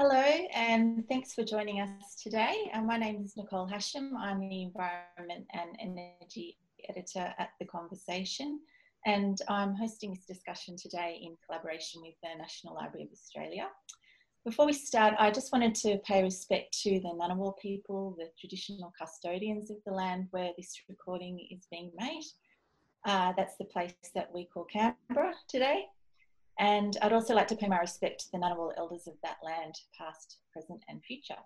Hello, and thanks for joining us today. Uh, my name is Nicole Hasham. I'm the Environment and Energy Editor at The Conversation, and I'm hosting this discussion today in collaboration with the National Library of Australia. Before we start, I just wanted to pay respect to the Ngunnawal people, the traditional custodians of the land where this recording is being made. Uh, that's the place that we call Canberra today. And I'd also like to pay my respect to the Ngunnawal elders of that land, past, present, and future.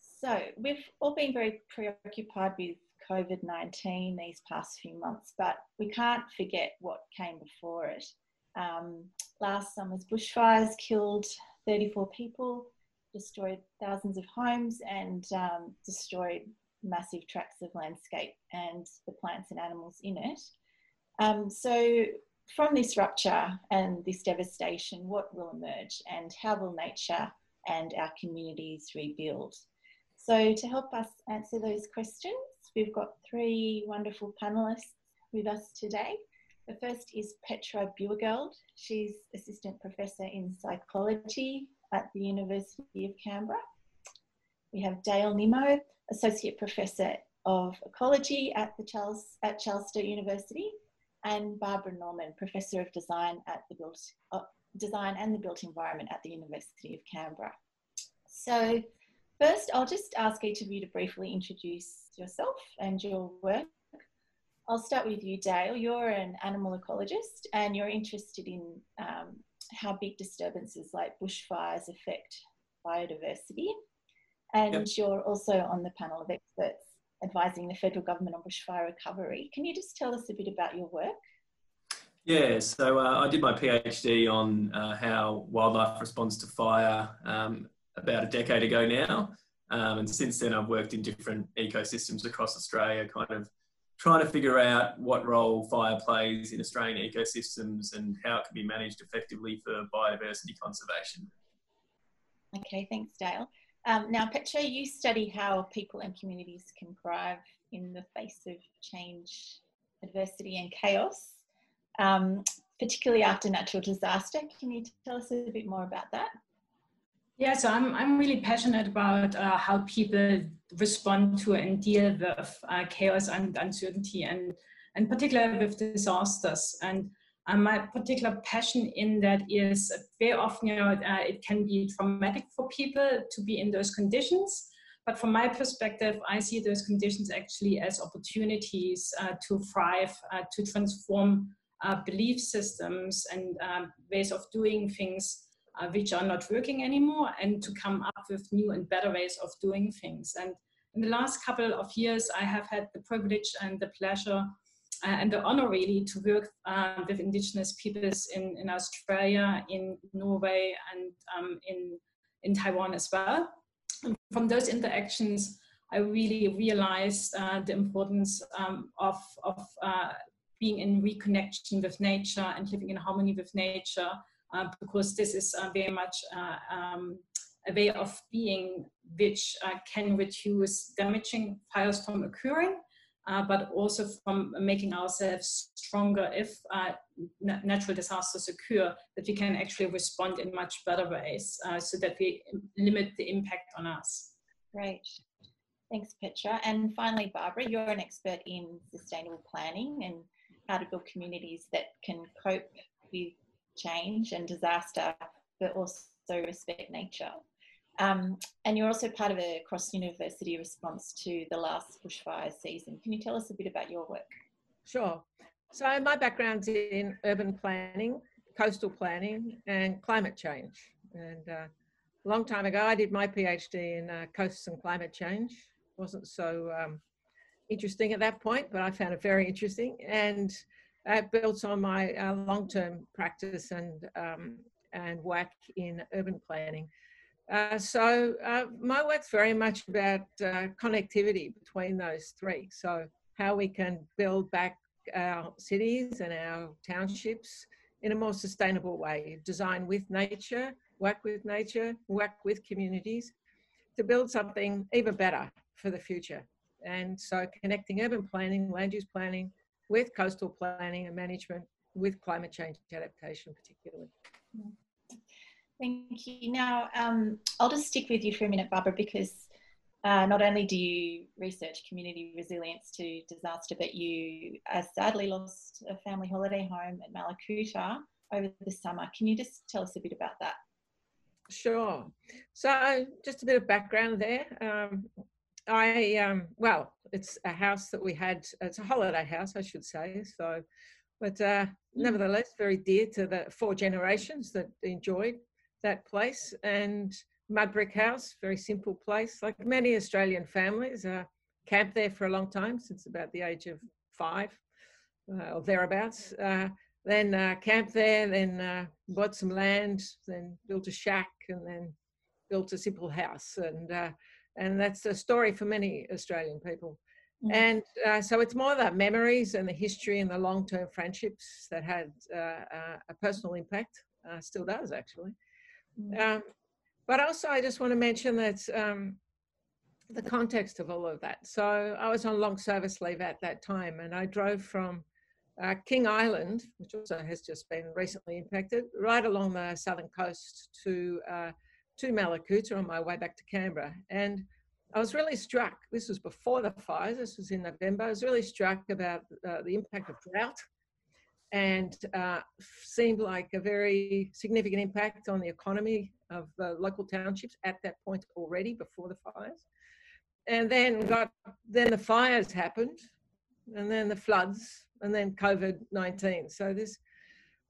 So, we've all been very preoccupied with COVID 19 these past few months, but we can't forget what came before it. Um, last summer's bushfires killed 34 people, destroyed thousands of homes, and um, destroyed massive tracts of landscape and the plants and animals in it. Um, so, from this rupture and this devastation, what will emerge and how will nature and our communities rebuild? So, to help us answer those questions, we've got three wonderful panelists with us today. The first is Petra Buergelt. She's Assistant Professor in Psychology at the University of Canberra. We have Dale Nimmo, Associate Professor of Ecology at, the Charles, at Charles University and Barbara Norman, Professor of Design at the Built uh, Design and the Built Environment at the University of Canberra. So first, I'll just ask each of you to briefly introduce yourself and your work. I'll start with you, Dale. You're an animal ecologist and you're interested in um, how big disturbances like bushfires affect biodiversity. And yep. you're also on the panel of experts advising the federal government on bushfire recovery. Can you just tell us a bit about your work? Yeah, so uh, I did my PhD on uh, how wildlife responds to fire um, about a decade ago now. Um, and since then, I've worked in different ecosystems across Australia, kind of trying to figure out what role fire plays in Australian ecosystems and how it can be managed effectively for biodiversity conservation. Okay, thanks, Dale. Um, now, Petra, you study how people and communities can thrive in the face of change, adversity, and chaos, um, particularly after natural disaster. Can you tell us a bit more about that? Yeah, so I'm, I'm really passionate about uh, how people respond to and deal with uh, chaos and uncertainty, and, and particularly with disasters. And and my particular passion in that is very often, you know, uh, it can be traumatic for people to be in those conditions. But from my perspective, I see those conditions actually as opportunities uh, to thrive, uh, to transform uh, belief systems and um, ways of doing things uh, which are not working anymore, and to come up with new and better ways of doing things. And in the last couple of years, I have had the privilege and the pleasure uh, and the honor really to work uh, with indigenous peoples in, in Australia, in Norway, and um, in, in Taiwan as well. And from those interactions, I really realized uh, the importance um, of, of uh, being in reconnection with nature and living in harmony with nature, uh, because this is uh, very much um, a way of being which can reduce damaging fires from occurring uh, but also from making ourselves stronger if uh, natural disasters occur, that we can actually respond in much better ways uh, so that we limit the impact on us. Great. Thanks, Petra. And finally, Barbara, you're an expert in sustainable planning and how to build communities that can cope with change and disaster, but also respect nature. Um, and you're also part of a cross university response to the last bushfire season. Can you tell us a bit about your work? Sure. So, my background's in urban planning, coastal planning, and climate change. And uh, a long time ago, I did my PhD in uh, coasts and climate change. wasn't so um, interesting at that point, but I found it very interesting. And it built on my uh, long term practice and, um, and work in urban planning. Uh, so uh, my work's very much about uh, connectivity between those three. So how we can build back our cities and our townships in a more sustainable way. Design with nature, work with nature, work with communities to build something even better for the future. And so connecting urban planning, land use planning with coastal planning and management with climate change adaptation particularly. Thank you. Now, um, I'll just stick with you for a minute, Barbara, because uh, not only do you research community resilience to disaster, but you uh, sadly lost a family holiday home at Mallacoota over the summer. Can you just tell us a bit about that? Sure. So, just a bit of background there. Um, I, um, well, it's a house that we had, it's a holiday house, I should say. So, but uh, mm. nevertheless, very dear to the four generations that enjoyed that place. And Mudbrick house, very simple place. Like many Australian families, uh, camped there for a long time, since about the age of five uh, or thereabouts. Uh, then uh, camped there, then uh, bought some land, then built a shack, and then built a simple house. And uh, and that's a story for many Australian people. Mm. And uh, so it's more the memories and the history and the long-term friendships that had a personal impact. still does actually. Mm. Um, but also, I just want to mention that um, the context of all of that. So I was on long service leave at that time, and I drove from uh, King Island, which also has just been recently impacted, right along the southern coast to uh, to Mallacoota on my way back to Canberra. And I was really struck. This was before the fires. This was in November. I was really struck about uh, the impact of drought, and uh, seemed like a very significant impact on the economy of uh, local townships at that point already before the fires. And then got then the fires happened, and then the floods, and then COVID 19. So this,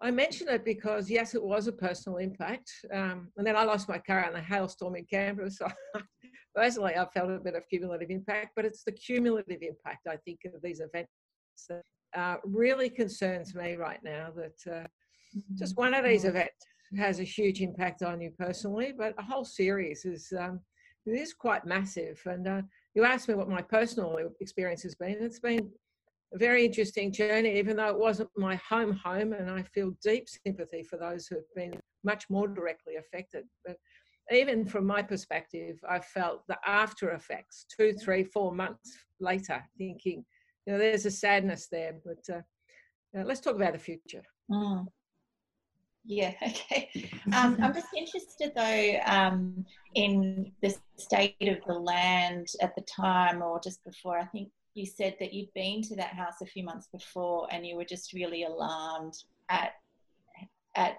I mention it because yes, it was a personal impact. Um, and then I lost my car in a hailstorm in Canberra. So personally, I felt a bit of cumulative impact, but it's the cumulative impact, I think, of these events that uh, really concerns me right now that uh, just one of these events has a huge impact on you personally, but a whole series is um, it is quite massive. And uh, you asked me what my personal experience has been. It's been a very interesting journey, even though it wasn't my home home, and I feel deep sympathy for those who have been much more directly affected. But even from my perspective, I felt the after effects two, three, four months later, thinking, you know, there's a sadness there. But uh, let's talk about the future. Mm. Yeah, okay. Um, I'm just interested though um, in the state of the land at the time or just before. I think you said that you'd been to that house a few months before and you were just really alarmed at at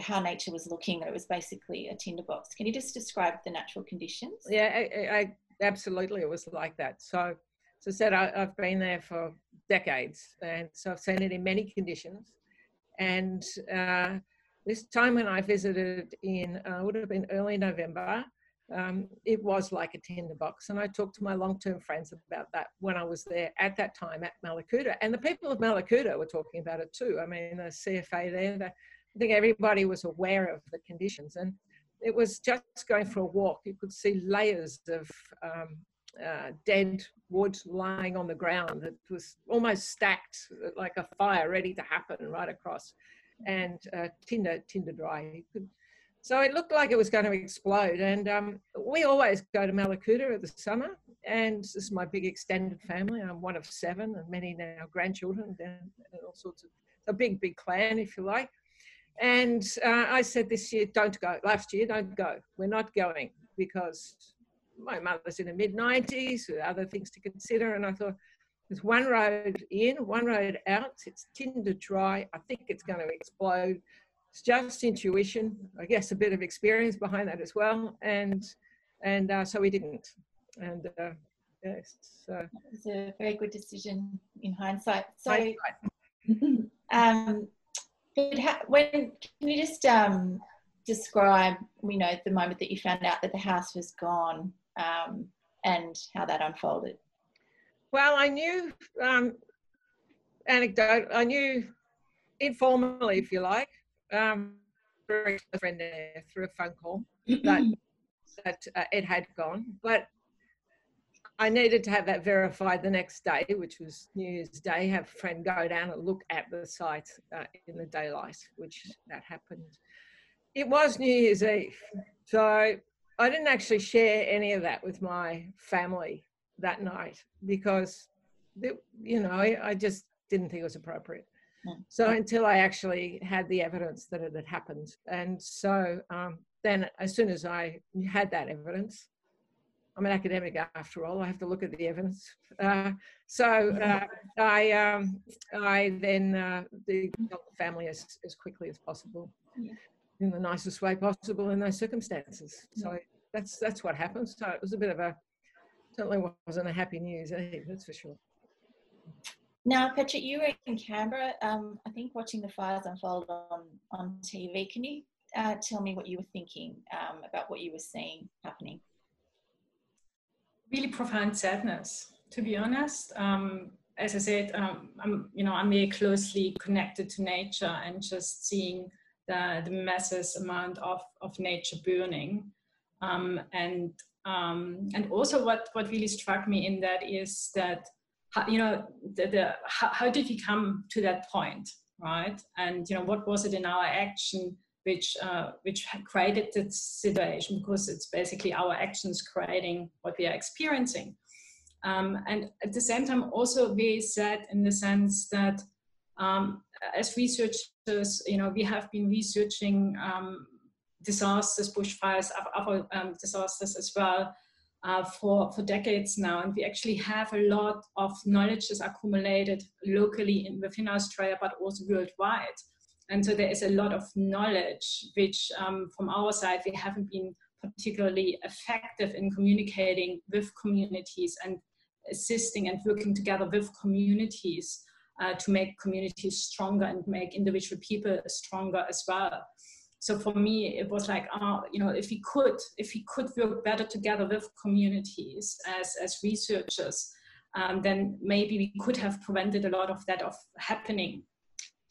how nature was looking that it was basically a tinderbox can you just describe the natural conditions yeah I, I absolutely it was like that so as i said I, i've been there for decades and so i've seen it in many conditions and uh, this time when i visited in uh, would have been early november um, it was like a tinderbox. And I talked to my long term friends about that when I was there at that time at Mallacoota. And the people of Mallacoota were talking about it too. I mean, the CFA there, the, I think everybody was aware of the conditions. And it was just going for a walk. You could see layers of um, uh, dead wood lying on the ground. It was almost stacked like a fire ready to happen right across. And uh, tinder, tinder dry. So it looked like it was going to explode. And um, we always go to Mallacoota at the summer. And this is my big extended family. I'm one of seven and many now grandchildren and, all sorts of, a big, big clan, if you like. And uh, I said this year, don't go. Last year, don't go. We're not going because my mother's in the mid 90s with other things to consider. And I thought, there's one road in, one road out. It's tinder dry. I think it's going to explode it's just intuition, I guess a bit of experience behind that as well. And and uh, so we didn't. And uh, yes, so it's a very good decision in hindsight. So, hindsight. um, how, when can you just um, describe, you know, the moment that you found out that the house was gone um, and how that unfolded? Well, I knew um, anecdote. I knew informally, if you like, um, a friend there through a phone call that that uh, it had gone, but I needed to have that verified the next day, which was New Year's Day. Have a friend go down and look at the site uh, in the daylight, which that happened. It was New Year's Eve, so I didn't actually share any of that with my family that night because, you know, I, I just didn't think it was appropriate. So until I actually had the evidence that it had happened. And so um, then as soon as I had that evidence, I'm an academic after all. I have to look at the evidence. Uh, so uh, I, um, I then uh, the family as, as quickly as possible, yeah. In the nicest way possible in those circumstances. So that's that's what happened. So it was a bit of a certainly wasn't a happy news, eh? That's for sure. Now, Petra, you were in Canberra. Um, I think watching the fires unfold on on TV. Can you uh, tell me what you were thinking um, about what you were seeing happening? Really profound sadness, to be honest. Um, as I said, um, I'm you know I'm very closely connected to nature and just seeing the the massive amount of of nature burning, um, and um, and also what what really struck me in that is that you know the, the how, how did we come to that point, right? And you know what was it in our action which uh, which created this situation because it's basically our actions creating what we are experiencing. Um, and at the same time, also very said in the sense that um, as researchers, you know, we have been researching um, disasters, bushfires, other um, disasters as well. Uh, for, for decades now, and we actually have a lot of knowledge that's accumulated locally in, within Australia, but also worldwide. And so there is a lot of knowledge, which um, from our side, we haven't been particularly effective in communicating with communities and assisting and working together with communities uh, to make communities stronger and make individual people stronger as well. So for me, it was like, uh, you know, if we could, if we could work better together with communities as, as researchers, um, then maybe we could have prevented a lot of that of happening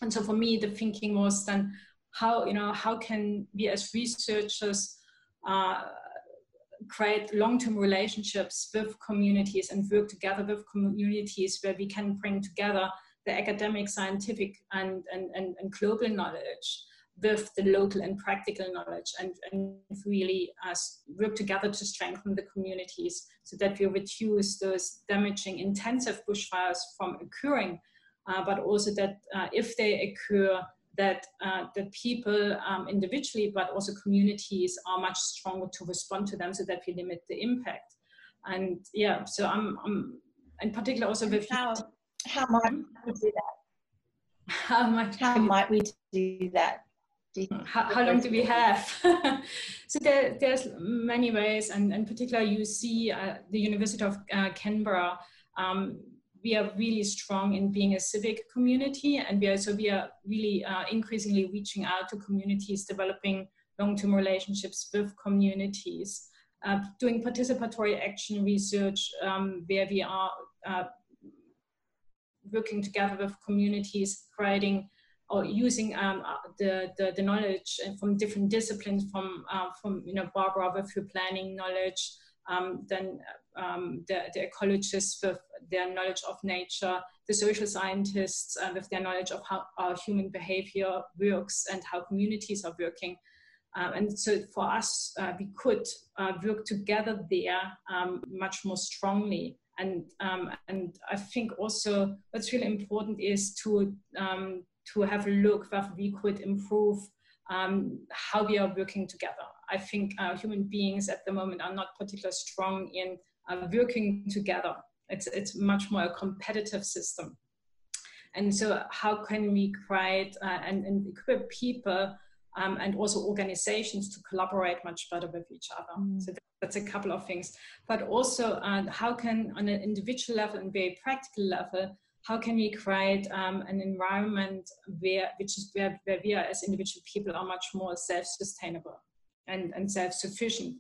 and so for me, the thinking was then how, you know, how can we as researchers uh, create long-term relationships with communities and work together with communities where we can bring together the academic, scientific, and, and, and, and global knowledge with the local and practical knowledge and, and really uh, work together to strengthen the communities so that we reduce those damaging intensive bushfires from occurring uh, but also that uh, if they occur, that uh, the people um, individually, but also communities are much stronger to respond to them so that we limit the impact. And yeah, so I'm, I'm in particular also with how, how might we do that? How much? How might we do that? how, how, long do we have? so there, there's many ways, and in particular, you see uh, the University of uh, Canberra um, we are really strong in being a civic community and we are so we are really uh, increasingly reaching out to communities developing long-term relationships with communities uh, doing participatory action research um, where we are uh, working together with communities creating or using um, uh, the, the, the, knowledge from different disciplines from, uh, from you know, Barbara with her planning knowledge, um, then um, the, the, ecologists with their knowledge of nature, the social scientists uh, with their knowledge of how our human behavior works and how communities are working. Um, and so for us, uh, we could uh, work together there um, much more strongly. And, um, and I think also what's really important is to, um, to have a look whether we could improve um, how we are working together. I think uh, human beings at the moment are not particularly strong in uh, working together. It's, it's much more a competitive system. And so how can we create uh, and, and, equip people um, and also organizations to collaborate much better with each other. Mm. So that's a couple of things. But also uh, how can on an individual level and very practical level, how can we create um, an environment where, which is where, where we are as individual people are much more self-sustainable and, and self-sufficient?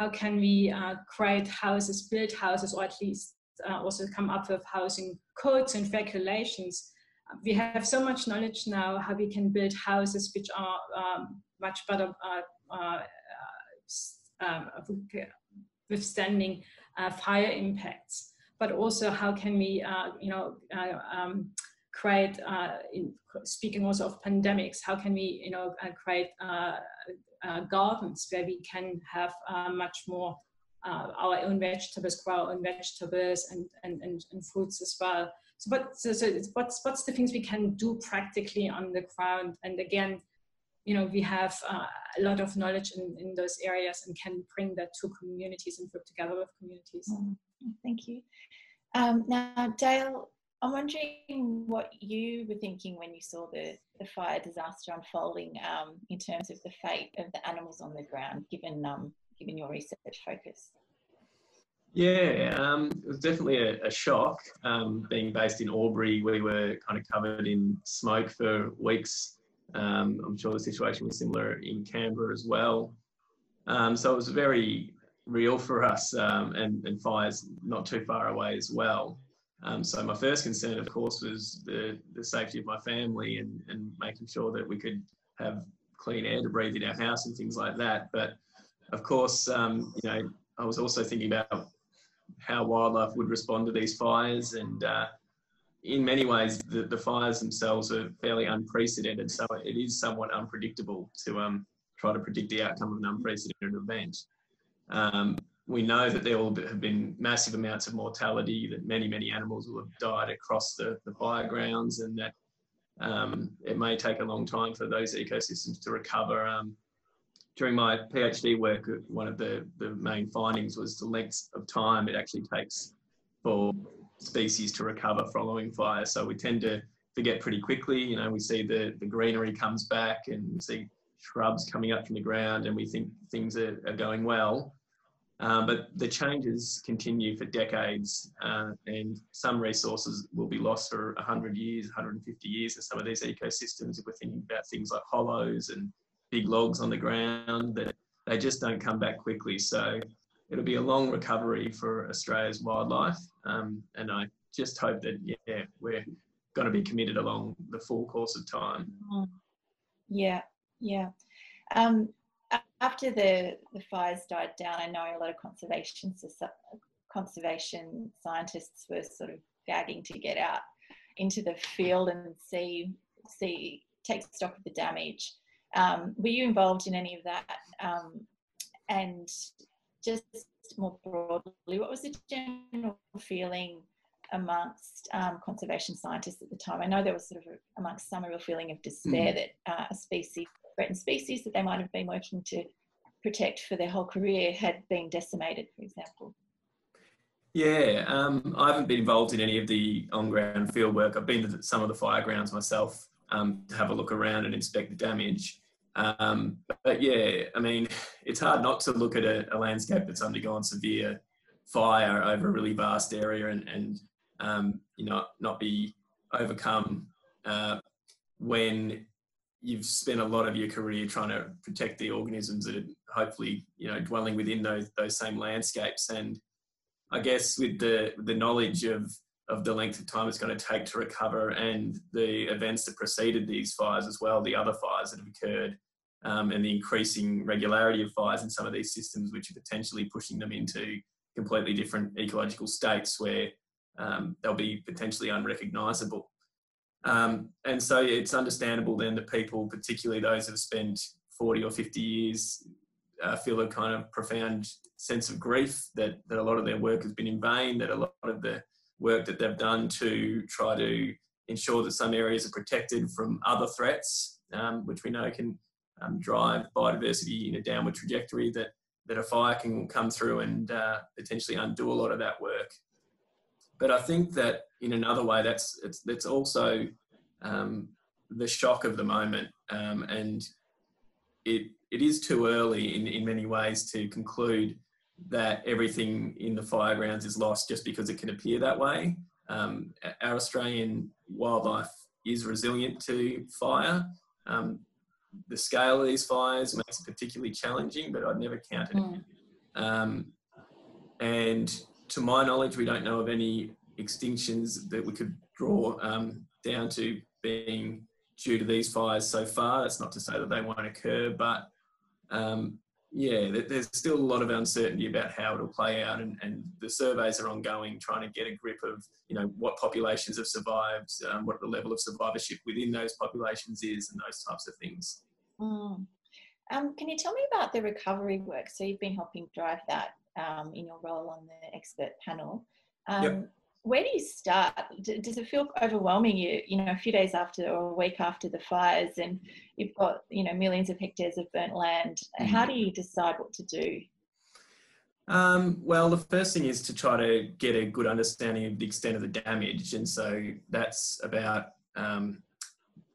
how can we uh, create houses, build houses, or at least uh, also come up with housing codes and regulations. We have so much knowledge now how we can build houses which are um, much better uh, uh, uh um, withstanding uh, fire impacts. But also, how can we, you know, um, create? In, speaking also of pandemics, how can we, you know, create uh, gardens where we can have uh, much more uh, our own vegetables, grow our own vegetables and, and, and, and, fruits as well. So, but so, so what's what's the things we can do practically on the ground? And again, you know, we have uh, a lot of knowledge in, in those areas and can bring that to communities and work together with communities. Mm, thank you. Um, now, Dale, I'm wondering what you were thinking when you saw the, the fire disaster unfolding um, in terms of the fate of the animals on the ground, given um, given your research focus. Yeah, um, it was definitely a, a shock. Um, being based in Albury, we were kind of covered in smoke for weeks. Um, I'm sure the situation was similar in Canberra as well. Um, so it was very real for us, um, and, and fires not too far away as well. Um, so my first concern, of course, was the, the safety of my family and, and making sure that we could have clean air to breathe in our house and things like that. But of course, you know, I was also thinking about how wildlife would respond to these fires, and uh, in many ways, the, the, fires themselves are fairly unprecedented. So it is somewhat unpredictable to um, try to predict the outcome of an unprecedented event. Um, we know that there will have been massive amounts of mortality, that many, many animals will have died across the, the fire grounds, and that um, it may take a long time for those ecosystems to recover. Um, during my PhD work, one of the, the main findings was the length of time it actually takes for species to recover following fire. So we tend to forget pretty quickly. You know, we see the, the greenery comes back and we see shrubs coming up from the ground and we think things are, are going well. Um, but the changes continue for decades, uh, and some resources will be lost for 100 years, 150 years in some of these ecosystems. If we're thinking about things like hollows and big logs on the ground, that they just don't come back quickly. So it'll be a long recovery for Australia's wildlife, um, and I just hope that yeah, we're going to be committed along the full course of time. Yeah, yeah. Um, after the, the fires died down, I know a lot of conservation conservation scientists were sort of gagging to get out into the field and see see take stock of the damage. Um, were you involved in any of that? Um, and just more broadly, what was the general feeling amongst um, conservation scientists at the time? I know there was sort of a, amongst some a real feeling of despair mm. that uh, a species threatened species that they might have been working to protect for their whole career had been decimated, for example? Yeah, um, I haven't been involved in any of the on-ground field work. I've been to some of the fire grounds myself um, to have a look around and inspect the damage. Um, but yeah, I mean, it's hard not to look at a, a, landscape that's undergone severe fire over a really vast area and, and um, you know, not be overcome uh, when you've spent a lot of your career trying to protect the organisms that are hopefully you know dwelling within those those same landscapes. And i guess with the the knowledge of of the length of time it's going to take to recover and the events that preceded these fires as well the other fires that have occurred um, and the increasing regularity of fires in some of these systems which are potentially pushing them into completely different ecological states where um, they'll be potentially unrecognizable. Um, and so it's understandable then that people, particularly those who have spent 40 or 50 years, uh, feel a kind of profound sense of grief that, that a lot of their work has been in vain, that a lot of the work that they've done to try to ensure that some areas are protected from other threats, um, which we know can um, drive biodiversity in a downward trajectory, that, that a fire can come through and uh, potentially undo a lot of that work. But I think that in another way, that's it's that's also um, the shock of the moment, um, and it it is too early in in many ways to conclude that everything in the fire grounds is lost just because it can appear that way. Um, our Australian wildlife is resilient to fire. Um, the scale of these fires makes it particularly challenging, but I'd never counted mm. it. Um, and to my knowledge, we don't know of any extinctions that we could draw um, down to being due to these fires so far. That's not to say that they won't occur, but um, yeah, there's still a lot of uncertainty about how it'll play out, and, and, the surveys are ongoing, trying to get a grip of you know what populations have survived, um, what the level of survivorship within those populations is, and those types of things. Mm. Um, can you tell me about the recovery work? So you've been helping drive that um, in your role on the expert panel. Um, yep where do you start? does it feel overwhelming? You, you know, a few days after or a week after the fires, and you've got you know millions of hectares of burnt land. How do you decide what to do? Um, well, the first thing is to try to get a good understanding of the extent of the damage, and so that's about um,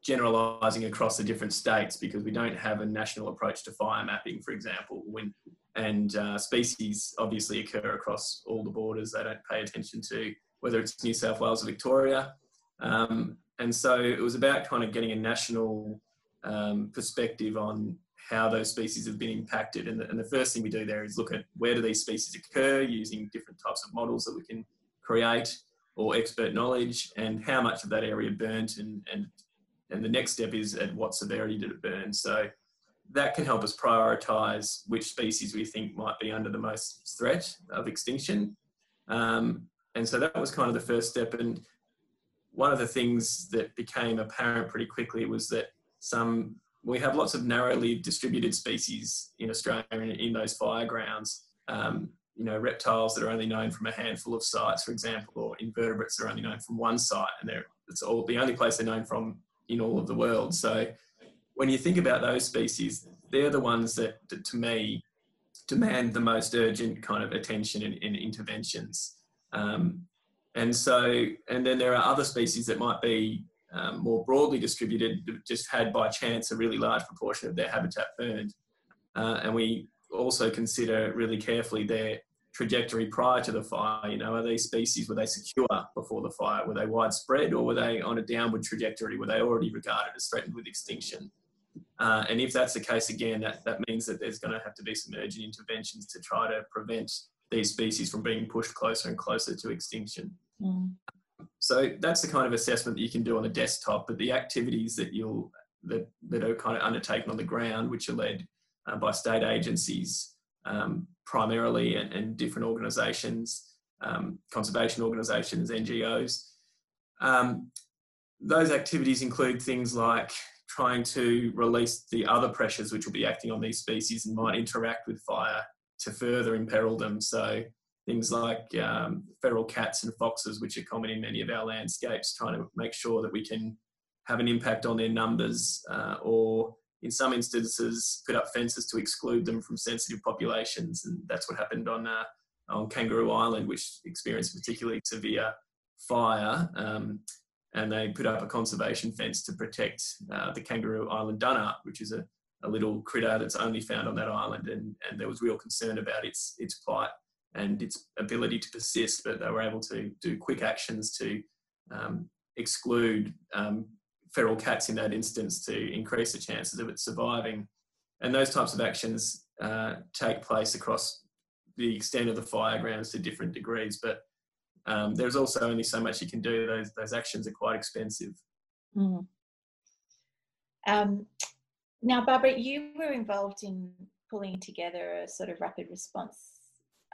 generalising across the different states because we don't have a national approach to fire mapping, for example. When and uh, species obviously occur across all the borders. They don't pay attention to whether it's New South Wales or Victoria. Um, and so it was about kind of getting a national um, perspective on how those species have been impacted. And the, and the, first thing we do there is look at where do these species occur using different types of models that we can create or expert knowledge and how much of that area burnt and, and, and the next step is at what severity did it burn. So that can help us prioritize which species we think might be under the most threat of extinction. Um, and so that was kind of the first step. And one of the things that became apparent pretty quickly was that some we have lots of narrowly distributed species in Australia in, in those fire grounds. Um, you know, reptiles that are only known from a handful of sites, for example, or invertebrates that are only known from one site, and they're it's all the only place they're known from in all of the world. So when you think about those species, they're the ones that, that to me demand the most urgent kind of attention and, and interventions. Um, and so, and then there are other species that might be um, more broadly distributed, just had by chance a really large proportion of their habitat burned. Uh, and we also consider really carefully their trajectory prior to the fire. You know, are these species, were they secure before the fire? Were they widespread or were they on a downward trajectory? Were they already regarded as threatened with extinction? Uh, and if that's the case again, that, that means that there's going to have to be some urgent interventions to try to prevent these species from being pushed closer and closer to extinction. Mm. So that's the kind of assessment that you can do on a desktop, but the activities that you'll that, that are kind of undertaken on the ground, which are led uh, by state agencies um, primarily and, and, different organisations, um, conservation organisations, NGOs. Um, those activities include things like trying to release the other pressures which will be acting on these species and might interact with fire to further imperil them. So things like um, feral cats and foxes, which are common in many of our landscapes, trying to make sure that we can have an impact on their numbers uh, or in some instances put up fences to exclude them from sensitive populations. And that's what happened on, uh, on Kangaroo Island, which experienced particularly severe fire. Um, and they put up a conservation fence to protect uh, the Kangaroo Island dunnart, which is a, a little critter that's only found on that island. And, and there was real concern about its, its plight and its ability to persist, but they were able to do quick actions to um, exclude um, feral cats in that instance to increase the chances of it surviving. And those types of actions uh, take place across the extent of the fire grounds to different degrees, but um, there's also only so much you can do. Those those actions are quite expensive. Mm. Um, now, Barbara, you were involved in pulling together a sort of rapid response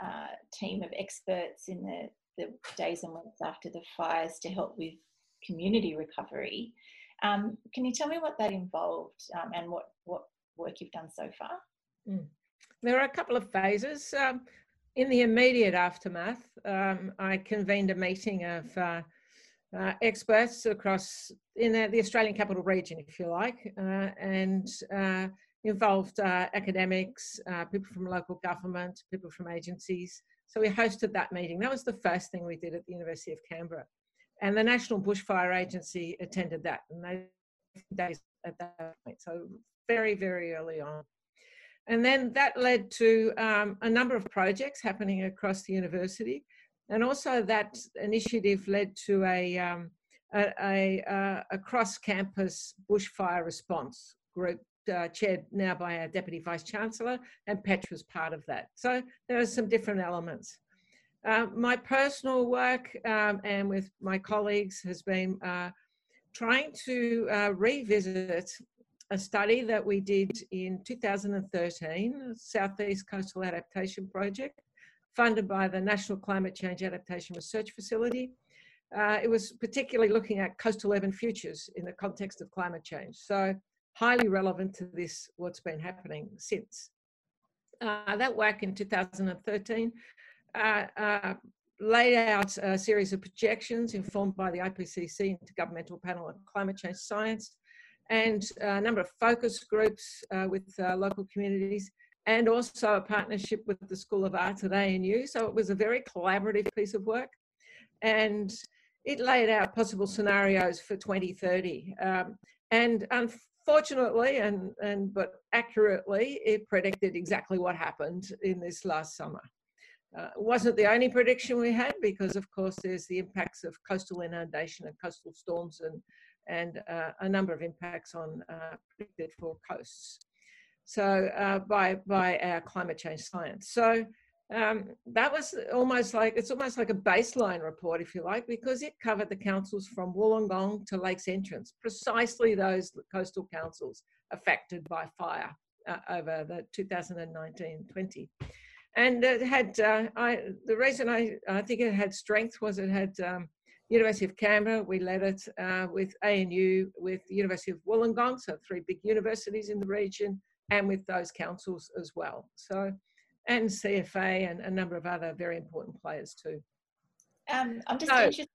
uh, team of experts in the, the days and weeks after the fires to help with community recovery. Um, can you tell me what that involved um, and what, what work you've done so far? Mm. There are a couple of phases. Um, in the immediate aftermath, um, I convened a meeting of uh, uh, experts across in the, Australian capital region, if you like, uh, and uh, involved uh, academics, uh, people from local government, people from agencies. So we hosted that meeting. That was the first thing we did at the University of Canberra. And the National Bushfire Agency attended that, and they days at that point. So very, very early on. And then that led to um, a number of projects happening across the university. And also that initiative led to a, um, a, a, a cross-campus bushfire response group uh, chaired now by our Deputy Vice Chancellor, and Petch was part of that. So there are some different elements. Uh, my personal work um, and with my colleagues has been uh, trying to uh, revisit a study that we did in 2013, Southeast Coastal Adaptation Project, funded by the National Climate Change Adaptation Research Facility. Uh, it was particularly looking at coastal urban futures in the context of climate change. So highly relevant to this, what's been happening since. Uh, that work in 2013 uh, uh, laid out a series of projections informed by the IPCC Intergovernmental Panel on Climate Change Science and a number of focus groups uh, with uh, local communities and also a partnership with the School of Arts at ANU. So it was a very collaborative piece of work. And it laid out possible scenarios for 2030. Um, and unfortunately, and, and but accurately, it predicted exactly what happened in this last summer. Uh, wasn't the only prediction we had because, of course, there's the impacts of coastal inundation and coastal storms and, and uh, a number of impacts on uh, predicted for coasts. So uh, by, by our climate change science. So um, that was almost like, it's almost like a baseline report, if you like, because it covered the councils from Wollongong to Lakes Entrance, precisely those coastal councils affected by fire uh, over the 2019-20 and it had uh, I, the reason I, I think it had strength was it had um, University of Canberra. We led it uh, with ANU, with the University of Wollongong, so three big universities in the region, and with those councils as well. So, and CFA and a number of other very important players too. Um, I'm just so, interested.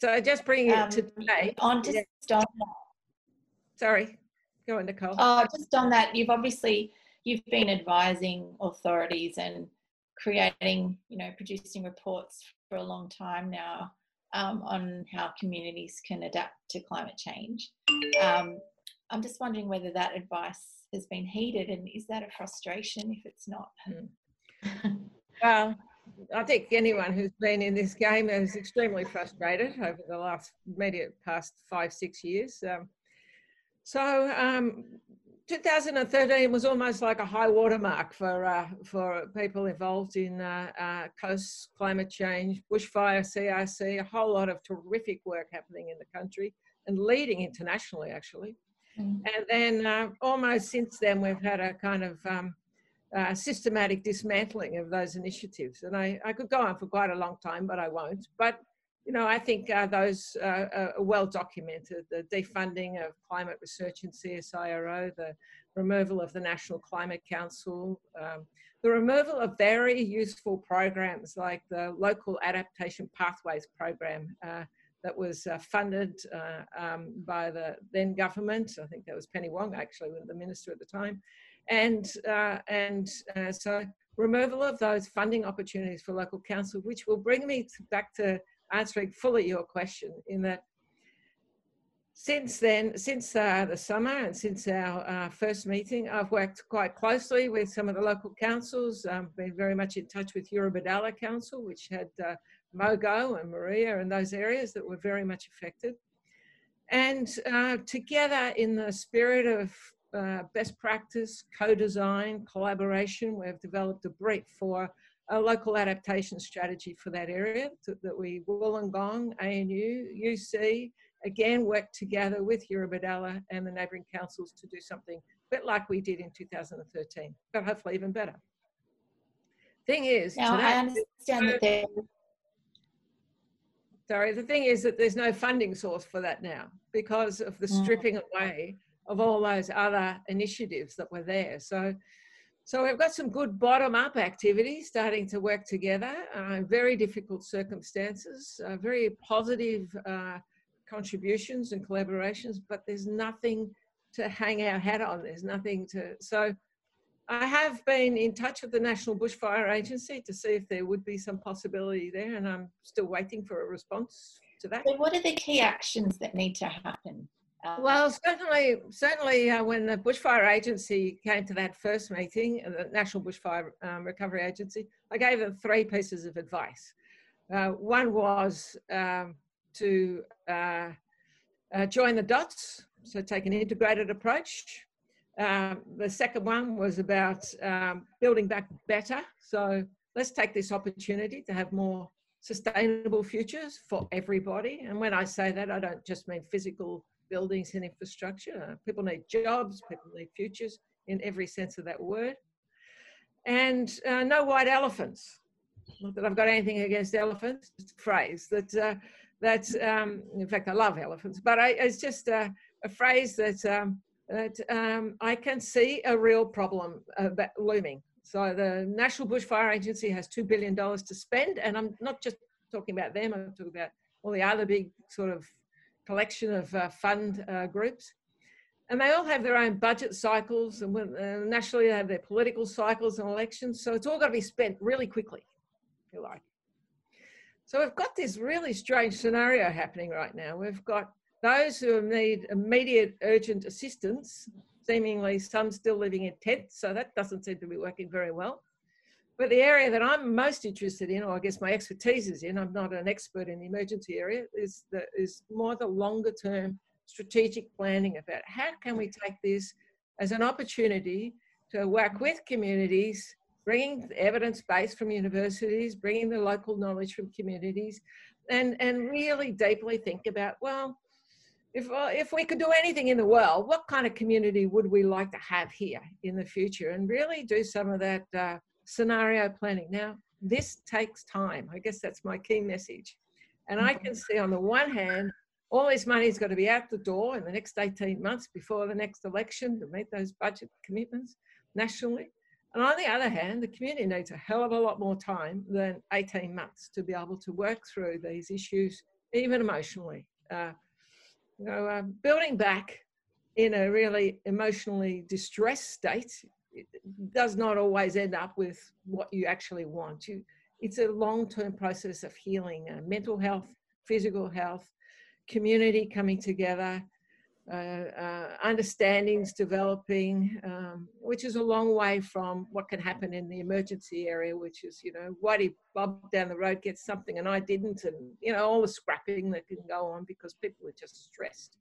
So just bringing it um, to today. On just yeah. on that. Sorry, go on, Nicole. Oh, just on that, you've obviously you've been advising authorities and creating, you know, producing reports for a long time now um, on how communities can adapt to climate change. Um, I'm just wondering whether that advice has been heeded and is that a frustration if it's not? Hmm. well, I think anyone who's been in this game is extremely frustrated over the last, maybe past five, six years. Um, so um, 2013 was almost like a high watermark for uh, for people involved in uh, uh, coast climate change, bushfire, CRC, a whole lot of terrific work happening in the country and leading internationally, actually. Mm. And then uh, almost since then, we've had a kind of um, uh, systematic dismantling of those initiatives. And I, I could go on for quite a long time, but I won't. But you know, I think uh, those uh, are well documented. The defunding of climate research in CSIRO, the removal of the National Climate Council, um, the removal of very useful programs like the Local Adaptation Pathways Program uh, that was uh, funded uh, um, by the then government. I think that was Penny Wong, actually, the minister at the time. And, uh, and so removal of those funding opportunities for local council, which will bring me back to answering fully your question in that since then, since uh, the summer and since our uh, first meeting, I've worked quite closely with some of the local councils, I've been very much in touch with Eurobodalla Council, which had uh, Mogo and Moruya and those areas that were very much affected. And uh, together in the spirit of uh, best practice, co-design, collaboration, we've developed a brief for a local adaptation strategy for that area that we Wollongong, ANU, UC, again work together with Eurobodalla and the neighbouring councils to do something a bit like we did in 2013, but hopefully even better. Thing is, now today, I understand that there. Sorry, the thing is that there's no funding source for that now because of the mm. stripping away of all those other initiatives that were there. So so we've got some good bottom-up activity starting to work together, uh, very difficult circumstances, uh, very positive uh, contributions and collaborations, but there's nothing to hang our hat on. There's nothing to, so I have been in touch with the National Bushfire Agency to see if there would be some possibility there, and I'm still waiting for a response to that. So what are the key actions that need to happen? Um, well, certainly, certainly, uh, when the Bushfire Agency came to that first meeting, uh, the National Bushfire um, Recovery Agency, I gave them three pieces of advice. Uh, one was um, to uh, uh join the dots, so take an integrated approach. Um, the second one was about um, building back better. So let's take this opportunity to have more sustainable futures for everybody. And when I say that, I don't just mean physical buildings and infrastructure. People need jobs, people need futures in every sense of that word. And uh, no white elephants. Not that I've got anything against elephants, a phrase that, uh, that's, um, in fact, I love elephants, but I, it's just a, a phrase that, um, that um, I can see a real problem uh, looming. So the National Bushfire Agency has $2 billion to spend, and I'm not just talking about them, I'm talking about all the other big sort of collection of uh, fund uh, groups. And they all have their own budget cycles, and when, uh, nationally they have their political cycles and elections. So it's all got to be spent really quickly, if you like. So we've got this really strange scenario happening right now. We've got those who need immediate urgent assistance, seemingly some still living in tents, so that doesn't seem to be working very well. But the area that I'm most interested in, or I guess my expertise is in, I'm not an expert in the emergency area, is, the, is more the longer term strategic planning about how can we take this as an opportunity to work with communities bringing evidence base from universities, bringing the local knowledge from communities, and, and really deeply think about, well, if, uh, if we could do anything in the world, what kind of community would we like to have here in the future? And really do some of that uh, scenario planning. Now, this takes time. I guess that's my key message. And I can see on the one hand, all this money's got to be out the door in the next 18 months before the next election to meet those budget commitments nationally. And on the other hand, the community needs a hell of a lot more time than 18 months to be able to work through these issues, even emotionally. Uh, you know, uh, building back in a really emotionally distressed state does not always end up with what you actually want. You, it's a long-term process of healing, uh, mental health, physical health, community coming together, understandings developing, um, which is a long way from what can happen in the emergency area, which is, you know, Whitey Bob down the road gets something and I didn't, and, you know, all the scrapping that can go on because people are just stressed.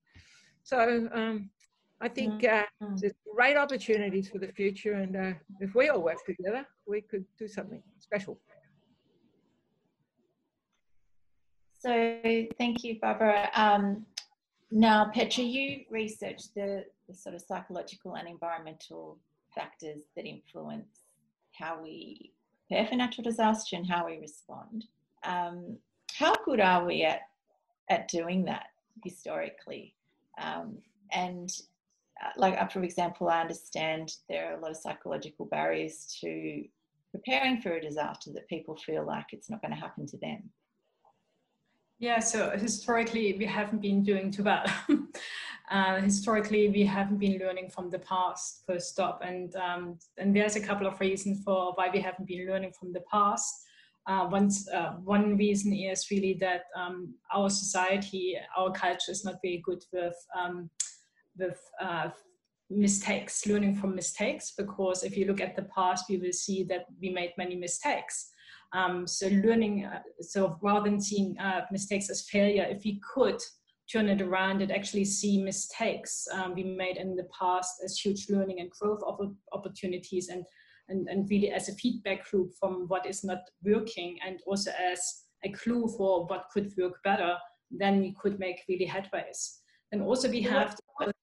So um, I think uh, mm-hmm. there's great opportunities for the future, and uh, if we all work together, we could do something special. So thank you, Barbara. Um, now, Petra, you researched the, the sort of psychological and environmental factors that influence how we prepare for natural disaster and how we respond. Um, how good are we at, at doing that historically? Um, and uh, like, uh, for example, I understand there are a lot of psychological barriers to preparing for a disaster that people feel like it's not going to happen to them. Yeah, so historically we haven't been doing too bad. uh, historically we haven't been learning from the past, first stop, and um, and there's a couple of reasons for why we haven't been learning from the past. Uh, one, uh, one reason is really that um, our society, our culture is not very good with um, with uh, mistakes, learning from mistakes. Because if you look at the past, we will see that we made many mistakes. Um, so learning, uh, so rather than seeing uh, mistakes as failure, if we could turn it around and actually see mistakes um, we made in the past as huge learning and growth opportunities and, and, and really as a feedback loop from what is not working and also as a clue for what could work better, then we could make really headways. And also we have... To,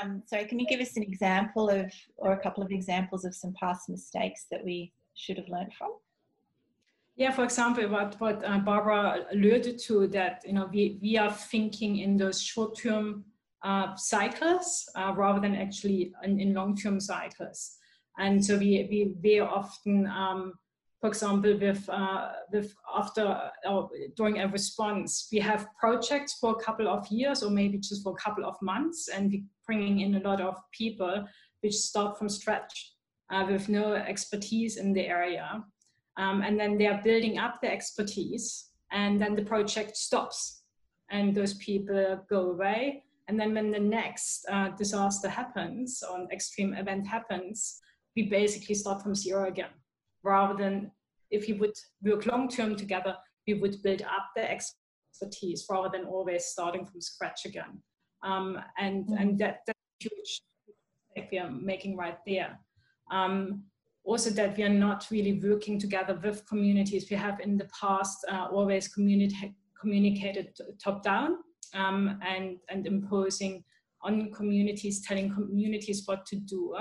um, sorry, can you give us an example of, or a couple of examples of some past mistakes that we should have learned from? Yeah, for example, what, what uh, Barbara alluded to that, you know, we, we are thinking in those short-term uh, cycles uh, rather than actually in, in long-term cycles. And so we, we very often, um, for example, with, uh, with after or during a response, we have projects for a couple of years or maybe just for a couple of months, and we bringing in a lot of people which start from scratch uh, with no expertise in the area. Um, and then they are building up the expertise and then the project stops and those people go away. And then when the next uh, disaster happens or an extreme event happens, we basically start from zero again. Rather than if you would work long term together, we would build up the expertise rather than always starting from scratch again. Um, and mm-hmm. and that, that's huge mistake we are making right there. Um, also that we are not really working together with communities. We have in the past uh, always communi- communicated top down um, and, and imposing on communities, telling communities what to do,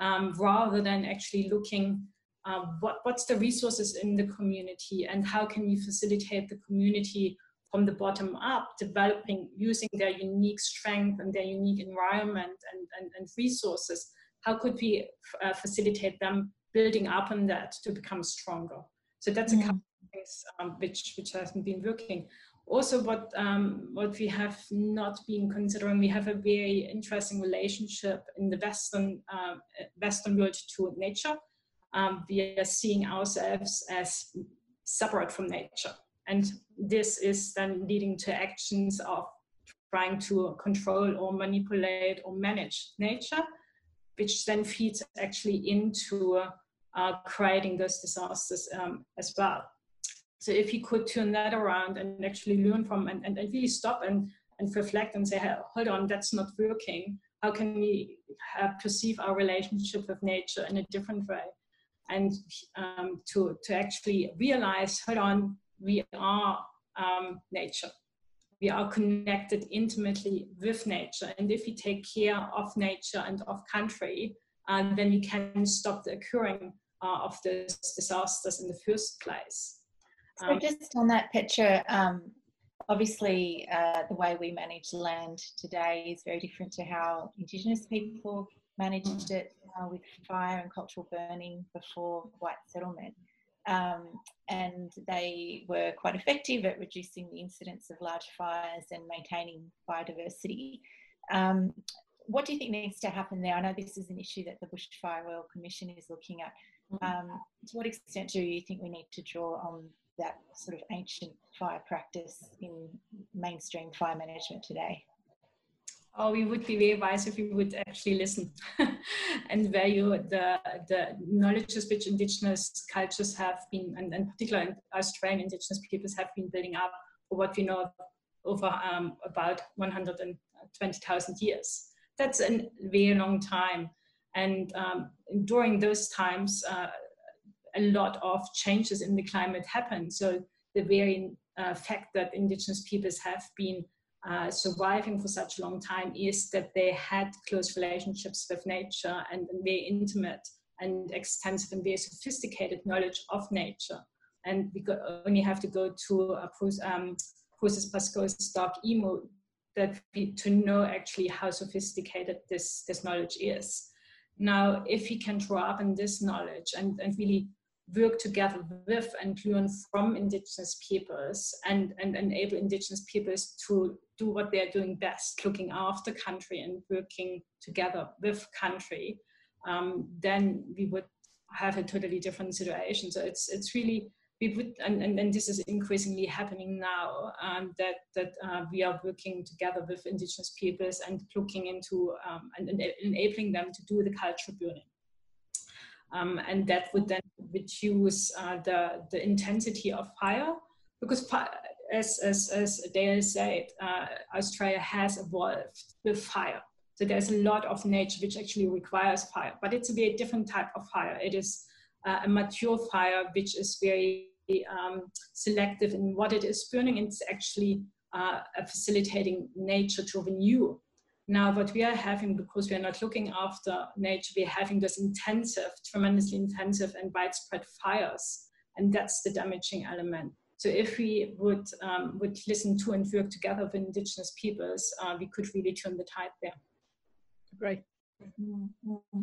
um, rather than actually looking uh, what, what's the resources in the community and how can we facilitate the community from the bottom up, developing, using their unique strength and their unique environment and, and, and resources how could we uh, facilitate them building up on that to become stronger. So that's mm. a couple of things um, which which hasn't been working. Also, what um, what we have not been considering, we have a very interesting relationship in the Western uh, Western world to nature. Um, we are seeing ourselves as separate from nature, and this is then leading to actions of trying to control or manipulate or manage nature, which then feeds actually into uh, creating those disasters um, as well. So if you could turn that around and actually learn from and, and, really stop and, and reflect and say, hey, hold on, that's not working. How can we uh, perceive our relationship with nature in a different way? And um, to, to actually realize, hold on, we are um, nature we are connected intimately with nature. And if we take care of nature and of country, uh, then we can stop the occurring uh, of those disasters in the first place. Um, so just on that picture, um, obviously uh, the way we manage land today is very different to how Indigenous people managed it uh, with fire and cultural burning before white settlement um, and they were quite effective at reducing the incidence of large fires and maintaining biodiversity. Um, what do you think needs to happen there? I know this is an issue that the Bushfire Royal Commission is looking at. Mm-hmm. Um, to what extent do you think we need to draw on that sort of ancient fire practice in mainstream fire management today? Oh, we would be very wise if we would actually listen and value the, the knowledges which indigenous cultures have been, and, and particularly Australian indigenous peoples have been building up for what we know over um, about 120,000 years. That's a very long time. And um, during those times, uh, a lot of changes in the climate happen. So the very uh, fact that indigenous peoples have been uh, surviving for such a long time is that they had close relationships with nature and, very intimate and extensive and very sophisticated knowledge of nature. And we only have to go to a um, Francis Pascoe's Dark Emu that we, to know actually how sophisticated this, this knowledge is. Now, if we can draw up on this knowledge and, and really work together with and learn from indigenous peoples and, and enable indigenous peoples to do what they're doing best, looking after country and working together with country, um, then we would have a totally different situation. So it's it's really we would and, and, and this is increasingly happening now um, that that uh, we are working together with indigenous peoples and looking into um, and, and enabling them to do the cultural burning. Um, and that would then reduce uh, the, the intensity of fire because as, as, as Dale said, uh, Australia has evolved with fire. So there's a lot of nature which actually requires fire, but it's a very different type of fire. It is uh, a mature fire which is very um, selective in what it is burning. It's actually uh, facilitating nature to renew now, what we are having, because we are not looking after nature, we're having this intensive, tremendously intensive and widespread fires. And that's the damaging element. So if we would, um, would listen to and work together with indigenous peoples, uh, we could really turn the tide there. Great. Mm-hmm.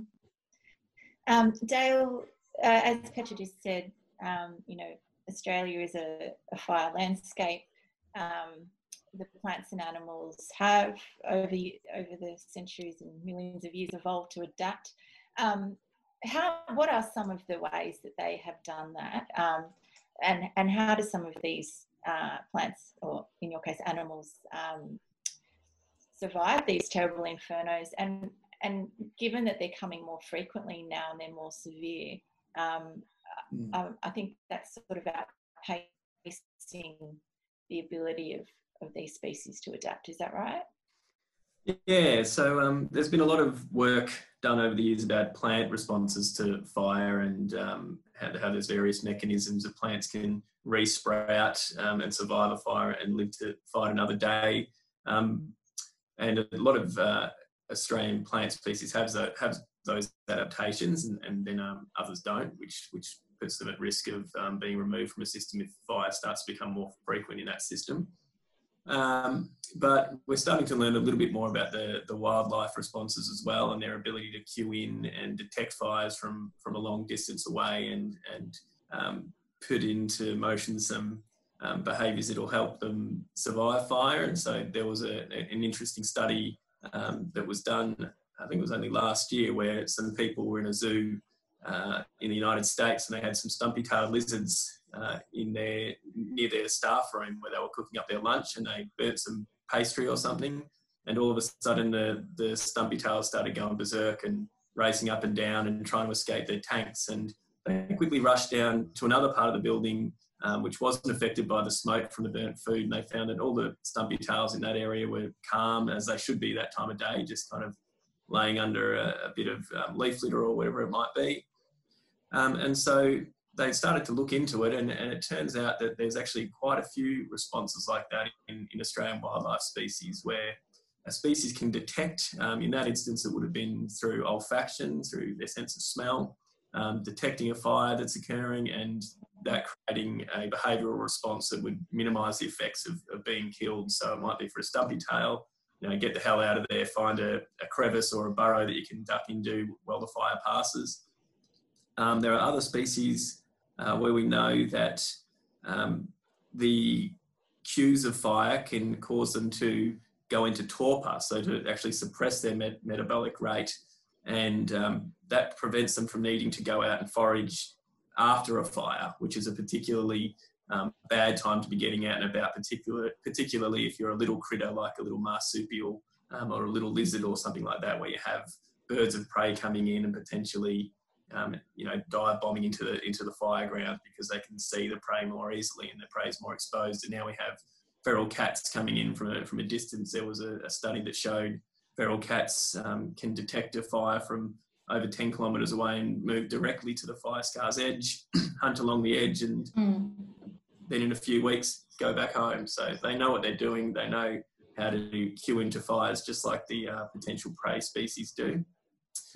Um, Dale, uh, as Petra just said, um, you know, Australia is a, a fire landscape. Um, the plants and animals have over over the centuries and millions of years evolved to adapt. Um, how what are some of the ways that they have done that, um, and and how do some of these uh, plants, or in your case animals, um, survive these terrible infernos? And and given that they're coming more frequently now and they're more severe, mm. I think that's sort of outpacing the ability of of these species to adapt. Is that right? Yeah, so um, there's been a lot of work done over the years about plant responses to fire and um, how, how there's various mechanisms that plants can re-sprout um, and survive a fire and live to fight another day. Um, and a lot of uh, Australian plant species have, the, have those adaptations and, and then um, others don't, which, which puts them at risk of um, being removed from a system if fire starts to become more frequent in that system. Um, but we're starting to learn a little bit more about the, the wildlife responses as well and their ability to cue in and detect fires from, from a long distance away and, and um, put into motion some um, behaviours that will help them survive fire. And so there was a, an interesting study um, that was done, I think it was only last year, where some people were in a zoo uh, in the United States and they had some stumpy-tailed lizards uh, in their near their staff room where they were cooking up their lunch and they burnt some pastry or something. And all of a sudden the, the stumpy tails started going berserk and racing up and down and trying to escape their tanks. And they quickly rushed down to another part of the building um, which wasn't affected by the smoke from the burnt food. And they found that all the stumpy tails in that area were calm as they should be that time of day just kind of laying under a, a bit of um, leaf litter or whatever it might be. Um, and so they started to look into it, and, and, it turns out that there's actually quite a few responses like that in, in Australian wildlife species where a species can detect, um, in that instance, it would have been through olfaction, through their sense of smell, um, detecting a fire that's occurring, and that creating a behavioural response that would minimise the effects of, of, being killed. So it might be for a stumpy tail, you know, get the hell out of there, find a, a crevice or a burrow that you can duck into while the fire passes. Um, there are other species uh, where we know that um, the cues of fire can cause them to go into torpor, so to actually suppress their met- metabolic rate, and um, that prevents them from needing to go out and forage after a fire, which is a particularly um, bad time to be getting out and about, particular, particularly if you're a little critter like a little marsupial um, or a little lizard or something like that, where you have birds of prey coming in and potentially um, you know, dive bombing into the into the fire ground because they can see the prey more easily and the prey is more exposed. And now we have feral cats coming in from a, from a distance. There was a, a study that showed feral cats um, can detect a fire from over 10 kilometres away and move directly to the fire scar's edge, hunt along the edge, and mm. then in a few weeks go back home. So they know what they're doing. They know how to cue into fires just like the uh, potential prey species do.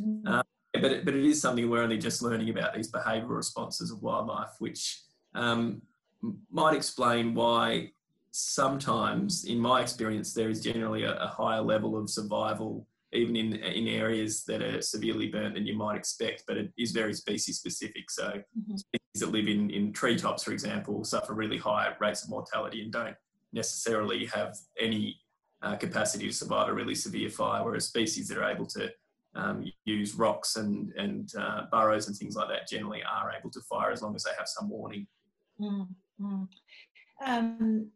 Mm. Uh, but it, but it is something we're only just learning about these behavioural responses of wildlife, which um, might explain why sometimes, in my experience, there is generally a, a, higher level of survival, even in in areas that are severely burnt than you might expect. But it is very species specific. So mm-hmm. species that live in in treetops, for example, suffer really high rates of mortality and don't necessarily have any uh, capacity to survive a really severe fire, whereas species that are able to um, use rocks and, and uh, burrows and things like that generally are able to fire as long as they have some warning. Mm-hmm. Um,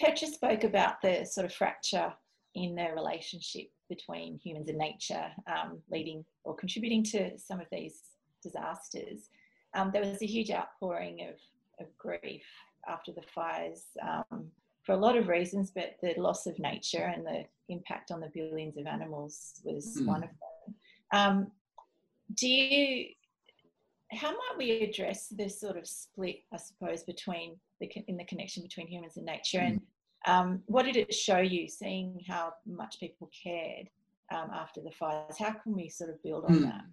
Petra spoke about the sort of fracture in the relationship between humans and nature, um, leading or contributing to some of these disasters. Um, there was a huge outpouring of, of grief after the fires um, for a lot of reasons, but the loss of nature and the impact on the billions of animals was mm. one of them. Um, do you, how might we address this sort of split, I suppose, between the in the connection between humans and nature, mm. and um, what did it show you, seeing how much people cared um, after the fires? How can we sort of build on mm. that?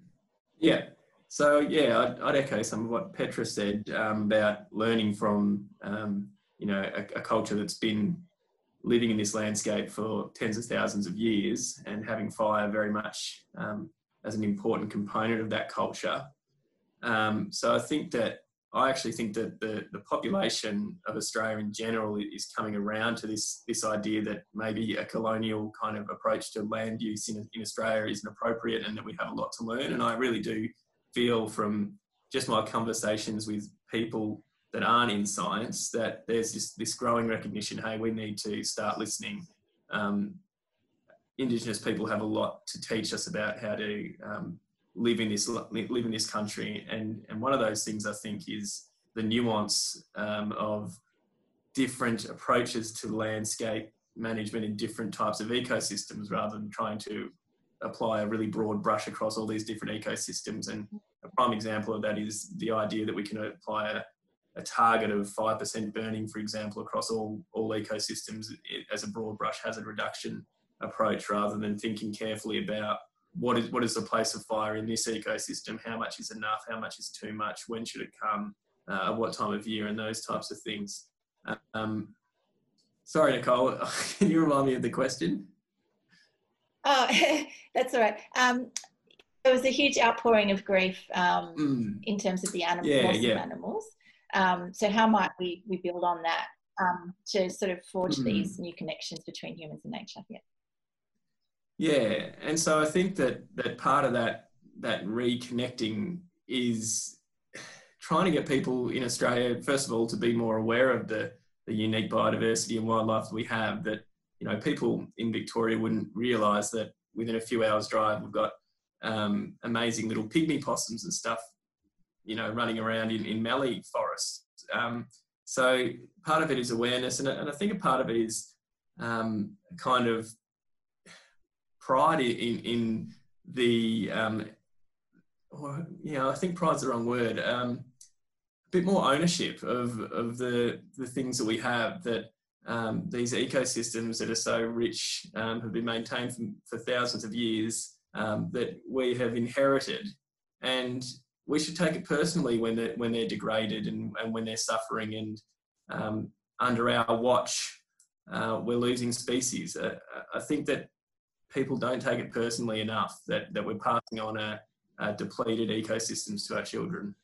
Yeah. So yeah, I'd, I'd, echo some of what Petra said um, about learning from um, you know a, a culture that's been living in this landscape for tens of thousands of years and having fire very much um, as an important component of that culture. Um, so I think that I actually think that the, the population of Australia in general is coming around to this, this idea that maybe a colonial kind of approach to land use in, in Australia isn't appropriate and that we have a lot to learn. And I really do feel from just my conversations with people that aren't in science that there's just this growing recognition hey we need to start listening. Um, indigenous people have a lot to teach us about how to um, live in this live in this country. And and one of those things i think is the nuance um, of different approaches to landscape management in different types of ecosystems rather than trying to apply a really broad brush across all these different ecosystems. And a prime example of that is the idea that we can apply a a target of 5% burning, for example, across all, all ecosystems as a broad brush hazard reduction approach rather than thinking carefully about what is, what is the place of fire in this ecosystem, how much is enough, how much is too much, when should it come, uh, what time of year, and those types of things. Um, Sorry, Nicole. Can you remind me of the question? Oh, that's all right. Um, there was a huge outpouring of grief um, Mm, in terms of the animal, Yeah, yeah. animals. Um, so how might we, we build on that um, to sort of forge Mm. these new connections between humans and nature? Yeah. Yeah, and so I think that that part of that that reconnecting is trying to get people in Australia, first of all, to be more aware of the the unique biodiversity and wildlife that we have. That you know, people in Victoria wouldn't realise that within a few hours' drive, we've got um, amazing little pygmy possums and stuff, you know, running around in in Mallee Forest. Um, so part of it is awareness, and, I- and I think a part of it is um, kind of pride in in the um, or, you know I think pride's the wrong word. Um, a bit more ownership of of the the things that we have that um, these ecosystems that are so rich um, have been maintained for, for thousands of years that we have inherited, and we should take it personally when they when they're degraded and, and when they're suffering and um, under our watch uh, we're losing species. Uh, I think that people don't take it personally enough that, that we're passing on a, a depleted ecosystems to our children.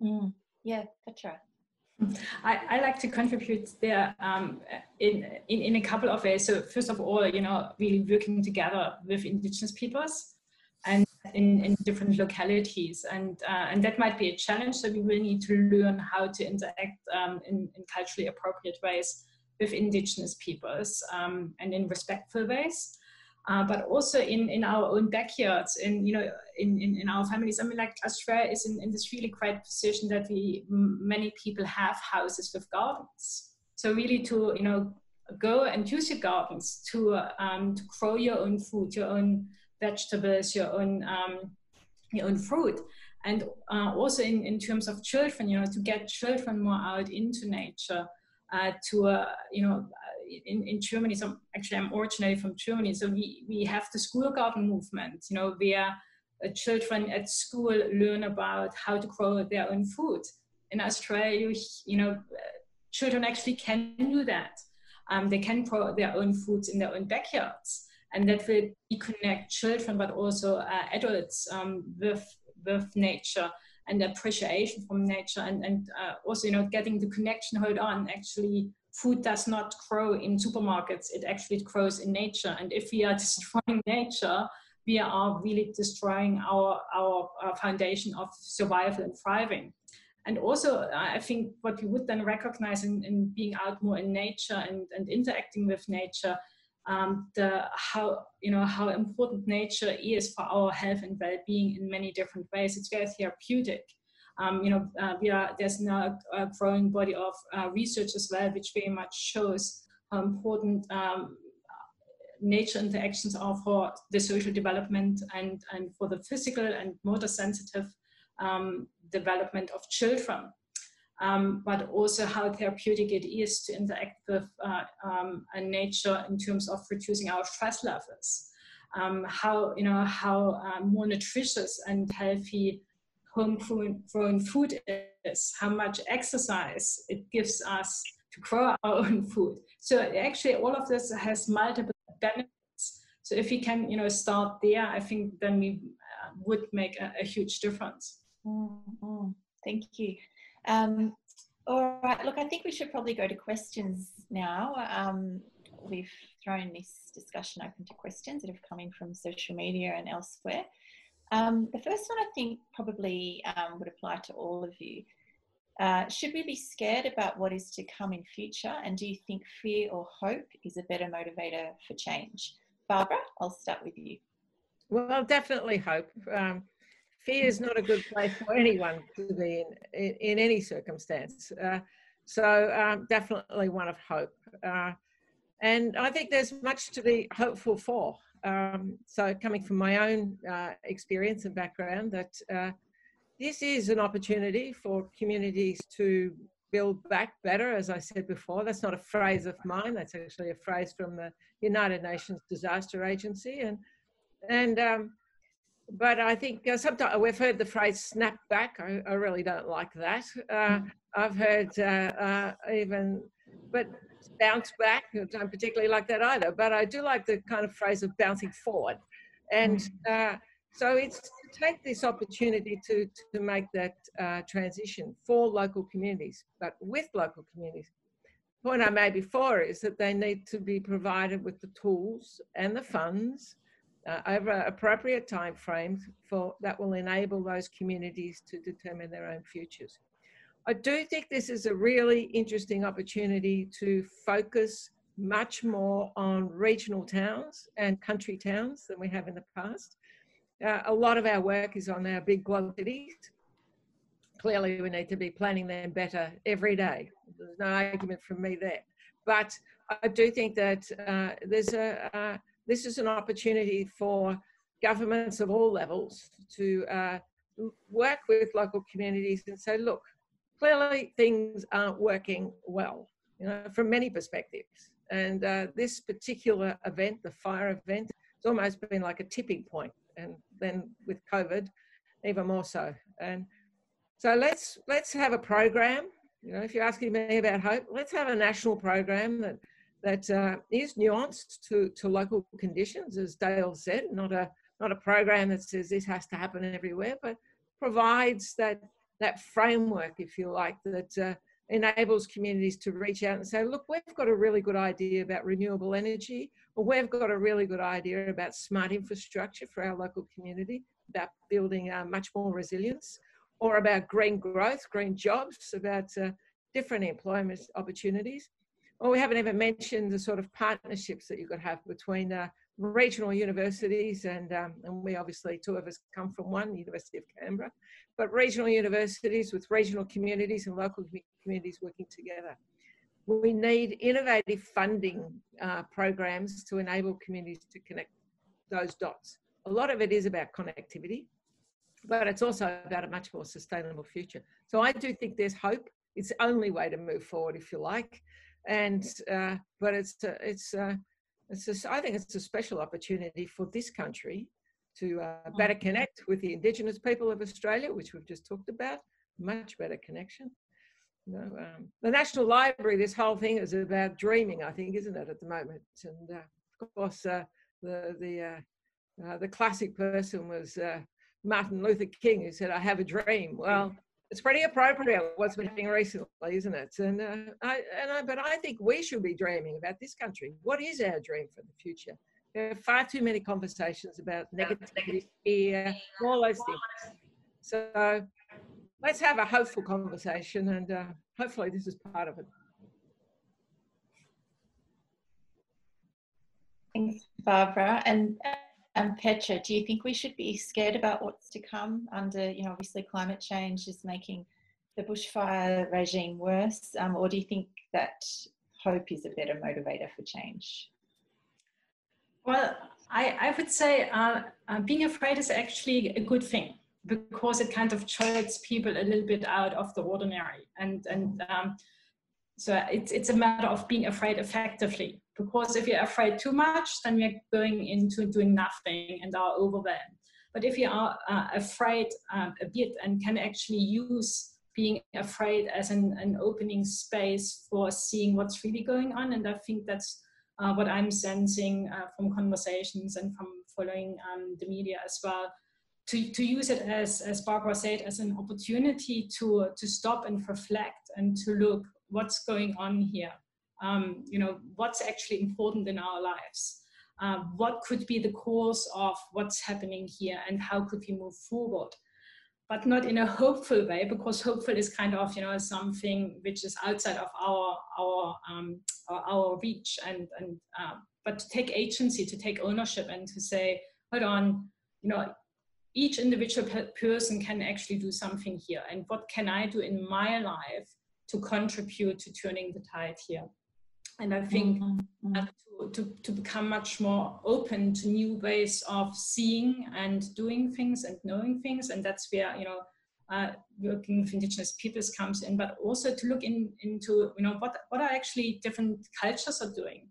Mm. Yeah, that's right. I, I like to contribute there um, in, in, in a couple of ways. So first of all, you know, really working together with indigenous peoples and in, in different localities. And, uh, and that might be a challenge. So we will need to learn how to interact um, in, in culturally appropriate ways with indigenous peoples um, and in respectful ways. Uh, but also in, in our own backyards, in you know, in, in, in our families. I mean, like Australia is in, in this really great position that we many people have houses with gardens. So really to you know go and use your gardens to um, to grow your own food, your own vegetables, your own um, your own fruit, and uh, also in, in terms of children, you know, to get children more out into nature. Uh, to uh, you know in, in Germany, so actually I'm originally from Germany, so we, we have the school garden movement, you know, where uh, children at school learn about how to grow their own food. In Australia, you know, children actually can do that. Um, they can grow their own foods in their own backyards. And that will reconnect children, but also uh, adults um, with, with nature and appreciation from nature. And, and uh, also, you know, getting the connection, hold on, actually food does not grow in supermarkets it actually grows in nature and if we are destroying nature we are really destroying our, our, our foundation of survival and thriving and also i think what we would then recognize in, in being out more in nature and, and interacting with nature um, the how you know how important nature is for our health and well-being in many different ways it's very therapeutic um, you know, uh, we are, there's now a growing body of uh, research as well, which very much shows how important um, nature interactions are for the social development and, and for the physical and motor sensitive um, development of children. Um, but also how therapeutic it is to interact with uh, um, nature in terms of reducing our stress levels. Um, how you know how uh, more nutritious and healthy homegrown food is, how much exercise it gives us to grow our own food. So actually, all of this has multiple benefits. So if we can, you know, start there, I think then we uh, would make a, a huge difference. Mm-hmm. Thank you. Um, all right, look, I think we should probably go to questions now. Um, we've thrown this discussion open to questions that have come in from social media and elsewhere. Um, the first one I think probably um, would apply to all of you. Uh, should we be scared about what is to come in future? And do you think fear or hope is a better motivator for change? Barbara, I'll start with you. Well, definitely hope. Um, fear is not a good place for anyone to be in, in, in any circumstance. Uh, so um, definitely one of hope. Uh, and I think there's much to be hopeful for. Um, so coming from my own uh, experience and background, that uh, this is an opportunity for communities to build back better, as I said before. That's not a phrase of mine. That's actually a phrase from the United Nations Disaster Agency. And, and um, but I think uh, sometimes we've heard the phrase snap back. I, I really don't like that. Uh, I've heard uh, uh even, but bounce back. I don't particularly like that either. But I do like the kind of phrase of bouncing forward. And mm. uh, so it's to take this opportunity to, to make that uh, transition for local communities, but with local communities. The point I made before is that they need to be provided with the tools and the funds uh, over appropriate time frames for that will enable those communities to determine their own futures. I do think this is a really interesting opportunity to focus much more on regional towns and country towns than we have in the past. Uh, a lot of our work is on our big global cities. Clearly, we need to be planning them better every day. There's no argument from me there. But I do think that uh, there's a, uh, this is an opportunity for governments of all levels to uh, work with local communities and say, look, clearly things aren't working well, you know, from many perspectives. And uh, this particular event, the fire event, it's almost been like a tipping point, and then with COVID, even more so. And so let's let's have a program. You know, if you're asking me about hope, let's have a national program that that uh, is nuanced to, to local conditions, as Dale said, not a not a program that says this has to happen everywhere, but provides that that framework, if you like, that uh, enables communities to reach out and say, look, we've got a really good idea about renewable energy, or we've got a really good idea about smart infrastructure for our local community, about building uh, much more resilience, or about green growth, green jobs, about uh, different employment opportunities. Well, we haven't even mentioned the sort of partnerships that you could have between uh, regional universities, and, um, and we obviously, two of us come from one, University of Canberra, but regional universities with regional communities and local communities working together. We need innovative funding uh, programs to enable communities to connect those dots. A lot of it is about connectivity, but it's also about a much more sustainable future. So I do think there's hope. It's the only way to move forward, if you like and uh, but it's uh, it's uh, it's a, I think it's a special opportunity for this country to uh, better mm-hmm. connect with the Indigenous people of Australia, which we've just talked about. Much better connection. You know, um, the National Library. This whole thing is about dreaming, I think, isn't it, at the moment? And uh, of course, uh, the the the classic person was Martin Luther King, who said, "I have a dream." Well it's pretty appropriate what's been happening recently, isn't it? And uh, I, and I, but I think we should be dreaming about this country. What is our dream for the future? There are far too many conversations about negativity, fear, all those things. So let's have a hopeful conversation, and uh, hopefully this is part of it. Thanks, Barbara. And and Petra, do you think we should be scared about what's to come under, you know, obviously climate change is making the bushfire regime worse, um, or do you think that hope is a better motivator for change? Well, I, I would say uh, uh, being afraid is actually a good thing because it kind of jolts people a little bit out of the ordinary. And, and um, so it's, it's a matter of being afraid effectively because if you're afraid too much, then we're going into doing nothing and are overwhelmed. But if you are uh, afraid uh, a bit and can actually use being afraid as an, an opening space for seeing what's really going on, and I think that's uh, what I'm sensing uh, from conversations and from following um, the media as well. To, to use it as, as Barbara said, as an opportunity to, to stop and reflect and to look what's going on here um, you know, what's actually important in our lives. Uh, what could be the cause of what's happening here and how could we move forward? But not in a hopeful way, because hopeful is kind of, you know, something which is outside of our our um, our, reach. And and uh, but to take agency, to take ownership, and to say, hold on, you know, each individual person can actually do something here. And what can I do in my life to contribute to turning the tide here? And I think mm-hmm. to, to, to become much more open to new ways of seeing and doing things and knowing things. And that's where, you know, uh, working with indigenous peoples comes in, but also to look in, into, you know, what, what are actually different cultures are doing.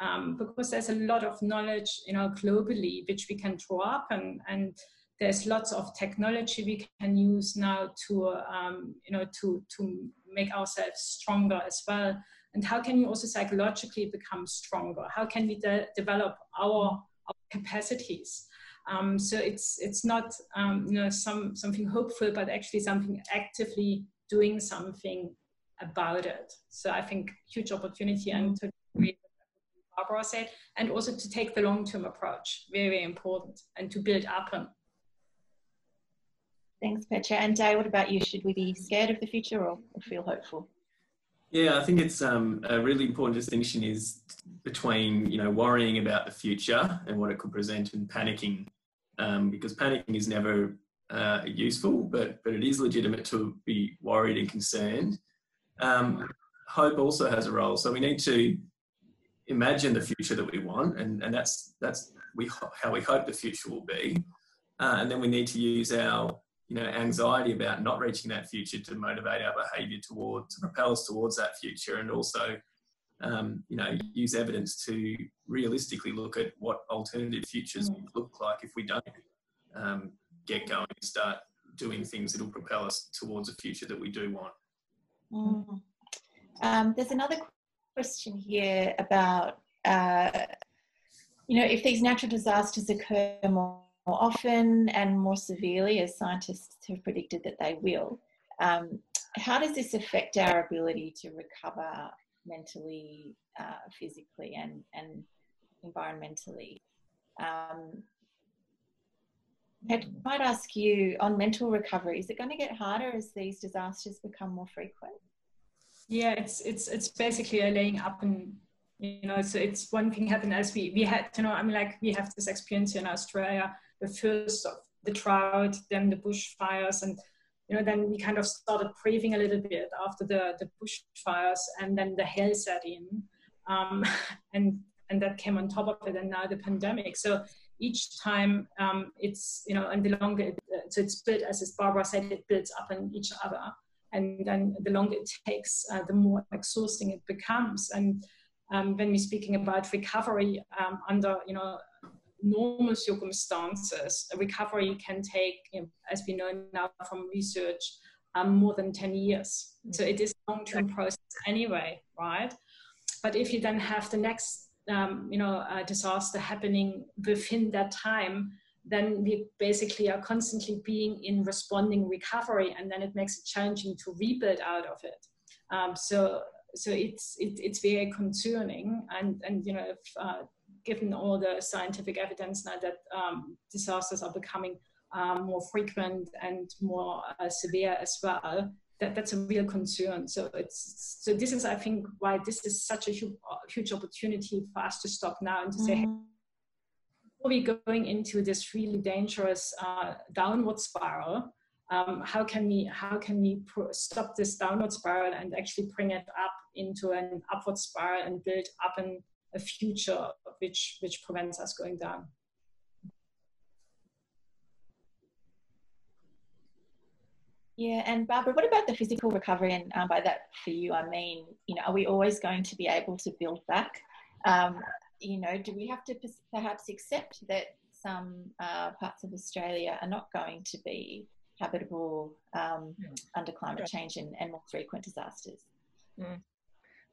Um, because there's a lot of knowledge, you know, globally, which we can draw up and, and there's lots of technology we can use now to um, you know to to make ourselves stronger as well and how can you also psychologically become stronger how can we de- develop our, our capacities um, so it's it's not um, you know some something hopeful but actually something actively doing something about it so i think huge opportunity and to Barbara said, and also to take the long-term approach, very, very important, and to build up on. Thanks, Petra. And Dale, what about you? Should we be scared of the future or feel hopeful? Yeah, I think it's um, a really important distinction is between you know worrying about the future and what it could present and panicking, um, because panicking is never uh, useful, but but it is legitimate to be worried and concerned. Um, hope also has a role, so we need to imagine the future that we want, and, and that's that's we how we hope the future will be, uh, and then we need to use our you know anxiety about not reaching that future to motivate our behaviour towards to propel us towards that future, and also um, you know use evidence to realistically look at what alternative futures mm. look like if we don't um, get going and start doing things that will propel us towards a future that we do want. Mm. Um, there's another question here about, uh, you know, if these natural disasters occur more, more, often and more severely, as scientists have predicted that they will, um, how does this affect our ability to recover mentally, uh, physically, and, and environmentally? Um, I might ask you on mental recovery, is it going to get harder as these disasters become more frequent? Yeah, it's it's it's basically a laying up and you know, so it's one thing happened as we we had, you know, I mean, like we have this experience in Australia, the first of the drought, then the bushfires, and you know, then we kind of started breathing a little bit after the the bushfires, and then the hail set in, um, and and that came on top of it, and now the pandemic. So each time um, it's you know, and the longer it, so it's built as as Barbara said, it builds up on each other and then the longer it takes, uh, the more exhausting it becomes. And um, when we're speaking about recovery um, under, you know, normal circumstances, recovery can take, you know, as we know now from research, um, more than 10 years. So it is a long-term process anyway, right? But if you then have the next, um, you know, uh, disaster happening within that time, then we basically are constantly being in responding recovery, and then it makes it challenging to rebuild out of it. Um, so, so it's it, it's very concerning, and and you know, if, uh, given all the scientific evidence now that um, disasters are becoming um, more frequent and more uh, severe as well, that, that's a real concern. So it's so this is I think why this is such a huge, huge opportunity for us to stop now and to say. Mm-hmm. Hey, we going into this really dangerous uh, downward spiral, um, how can we how can we stop this downward spiral and actually bring it up into an upward spiral and build up in a future which which prevents us going down? Yeah, and Barbara, what about the physical recovery? And um, by that, for you, I mean, you know, are we always going to be able to build back? Um, you know, do we have to perhaps accept that some uh, parts of Australia are not going to be habitable um, mm. under climate change and, and, more frequent disasters? Mm.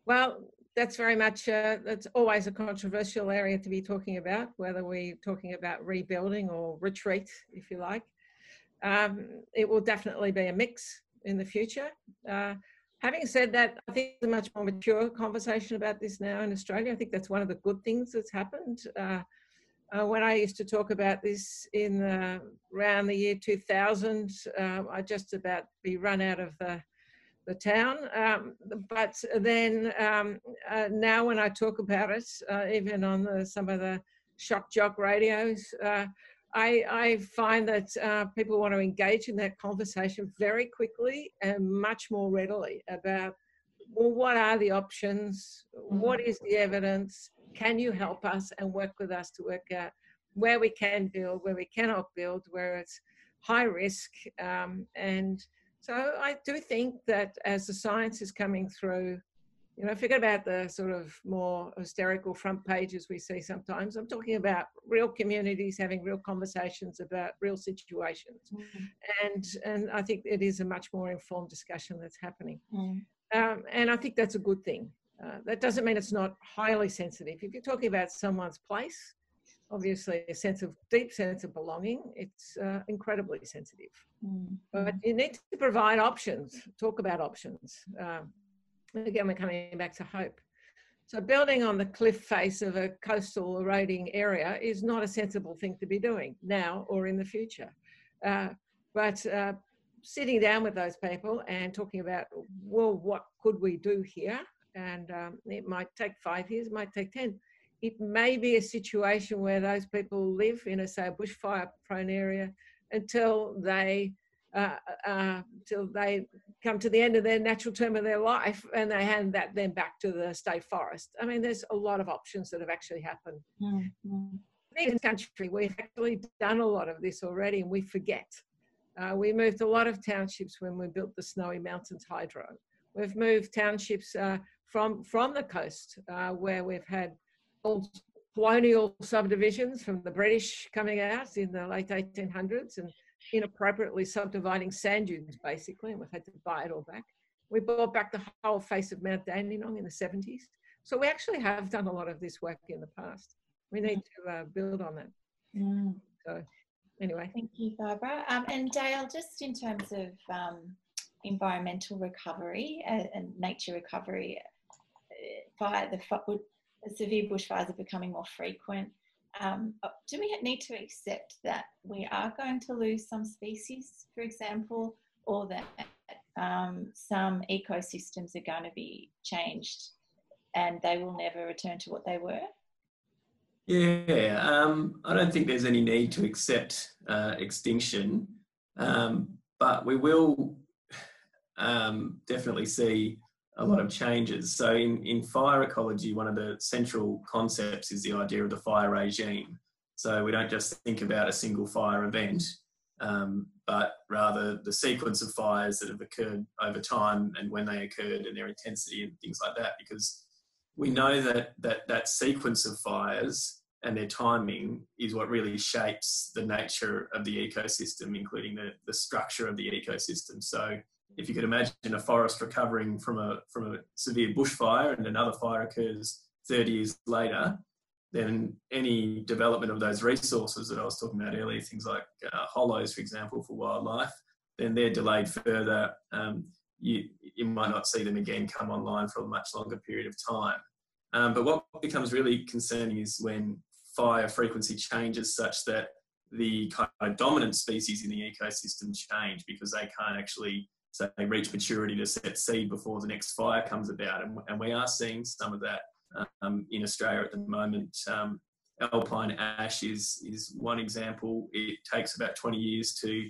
Well, that's very much, uh, that's always a controversial area to be talking about, whether we're talking about rebuilding or retreat, if you like. Um, it will definitely be a mix in the future. Uh, Having said that, I think it's a much more mature conversation about this now in Australia. I think that's one of the good things that's happened. Uh, uh, when I used to talk about this in uh, around the year 2000, um, I just about be run out of the, the town. Um, but then um, uh, now when I talk about it, uh, even on the, some of the shock jock radios, uh, I, I find that uh, people want to engage in that conversation very quickly and much more readily about well, what are the options? What is the evidence? Can you help us and work with us to work out where we can build, where we cannot build, where it's high risk? Um, and so I do think that as the science is coming through, You know, forget about the sort of more hysterical front pages we see sometimes. I'm talking about real communities having real conversations about real situations, mm-hmm. and and I think it is a much more informed discussion that's happening, mm. um, and I think that's a good thing. Uh, that doesn't mean it's not highly sensitive. If you're talking about someone's place, obviously a sense of deep sense of belonging, it's uh, incredibly sensitive. Mm. But you need to provide options. Talk about options. Um, again, we're coming back to hope. So building on the cliff face of a coastal eroding area is not a sensible thing to be doing now or in the future. Uh, but uh, sitting down with those people and talking about, well, what could we do here? And um, it might take five years, it might take 10. It may be a situation where those people live in a, say, bushfire prone area until they uh, uh, till they come to the end of their natural term of their life and they hand that then back to the state forest. I mean, there's a lot of options that have actually happened. Mm-hmm. In this country, we've actually done a lot of this already and we forget. Uh, we moved a lot of townships when we built the Snowy Mountains Hydro. We've moved townships uh, from, from the coast uh, where we've had old colonial subdivisions from the British coming out in the late 1800s and inappropriately subdividing sand dunes, basically, and we've had to buy it all back. We bought back the whole face of Mount Dandenong in the 70s. So we actually have done a lot of this work in the past. We need to uh, build on that. Mm. So anyway. Thank you, Barbara. Um, and Dale, just in terms of um, environmental recovery uh, and nature recovery, uh, fire, the, the severe bushfires are becoming more frequent um, uh, do we need to accept that we are going to lose some species, for example, or that um, some ecosystems are going to be changed and they will never return to what they were? Yeah, um, I don't think there's any need to accept uh, extinction, um, but we will um, definitely see a lot of changes. So in, in fire ecology, one of the central concepts is the idea of the fire regime. So we don't just think about a single fire event, um, but rather the sequence of fires that have occurred over time and when they occurred and their intensity and things like that. Because we know that that, that sequence of fires and their timing is what really shapes the nature of the ecosystem, including the, the structure of the ecosystem. So if you could imagine a forest recovering from a from a severe bushfire and another fire occurs 30 years later, then any development of those resources that I was talking about earlier, things like uh, hollows, for example, for wildlife, then they're delayed further. Um, you, you might not see them again come online for a much longer period of time. Um, but what becomes really concerning is when fire frequency changes such that the kind of dominant species in the ecosystem change because they can't actually they reach maturity to set seed before the next fire comes about. And, and we are seeing some of that um, in Australia at the moment. Um, alpine ash is, is one example. It takes about 20 years to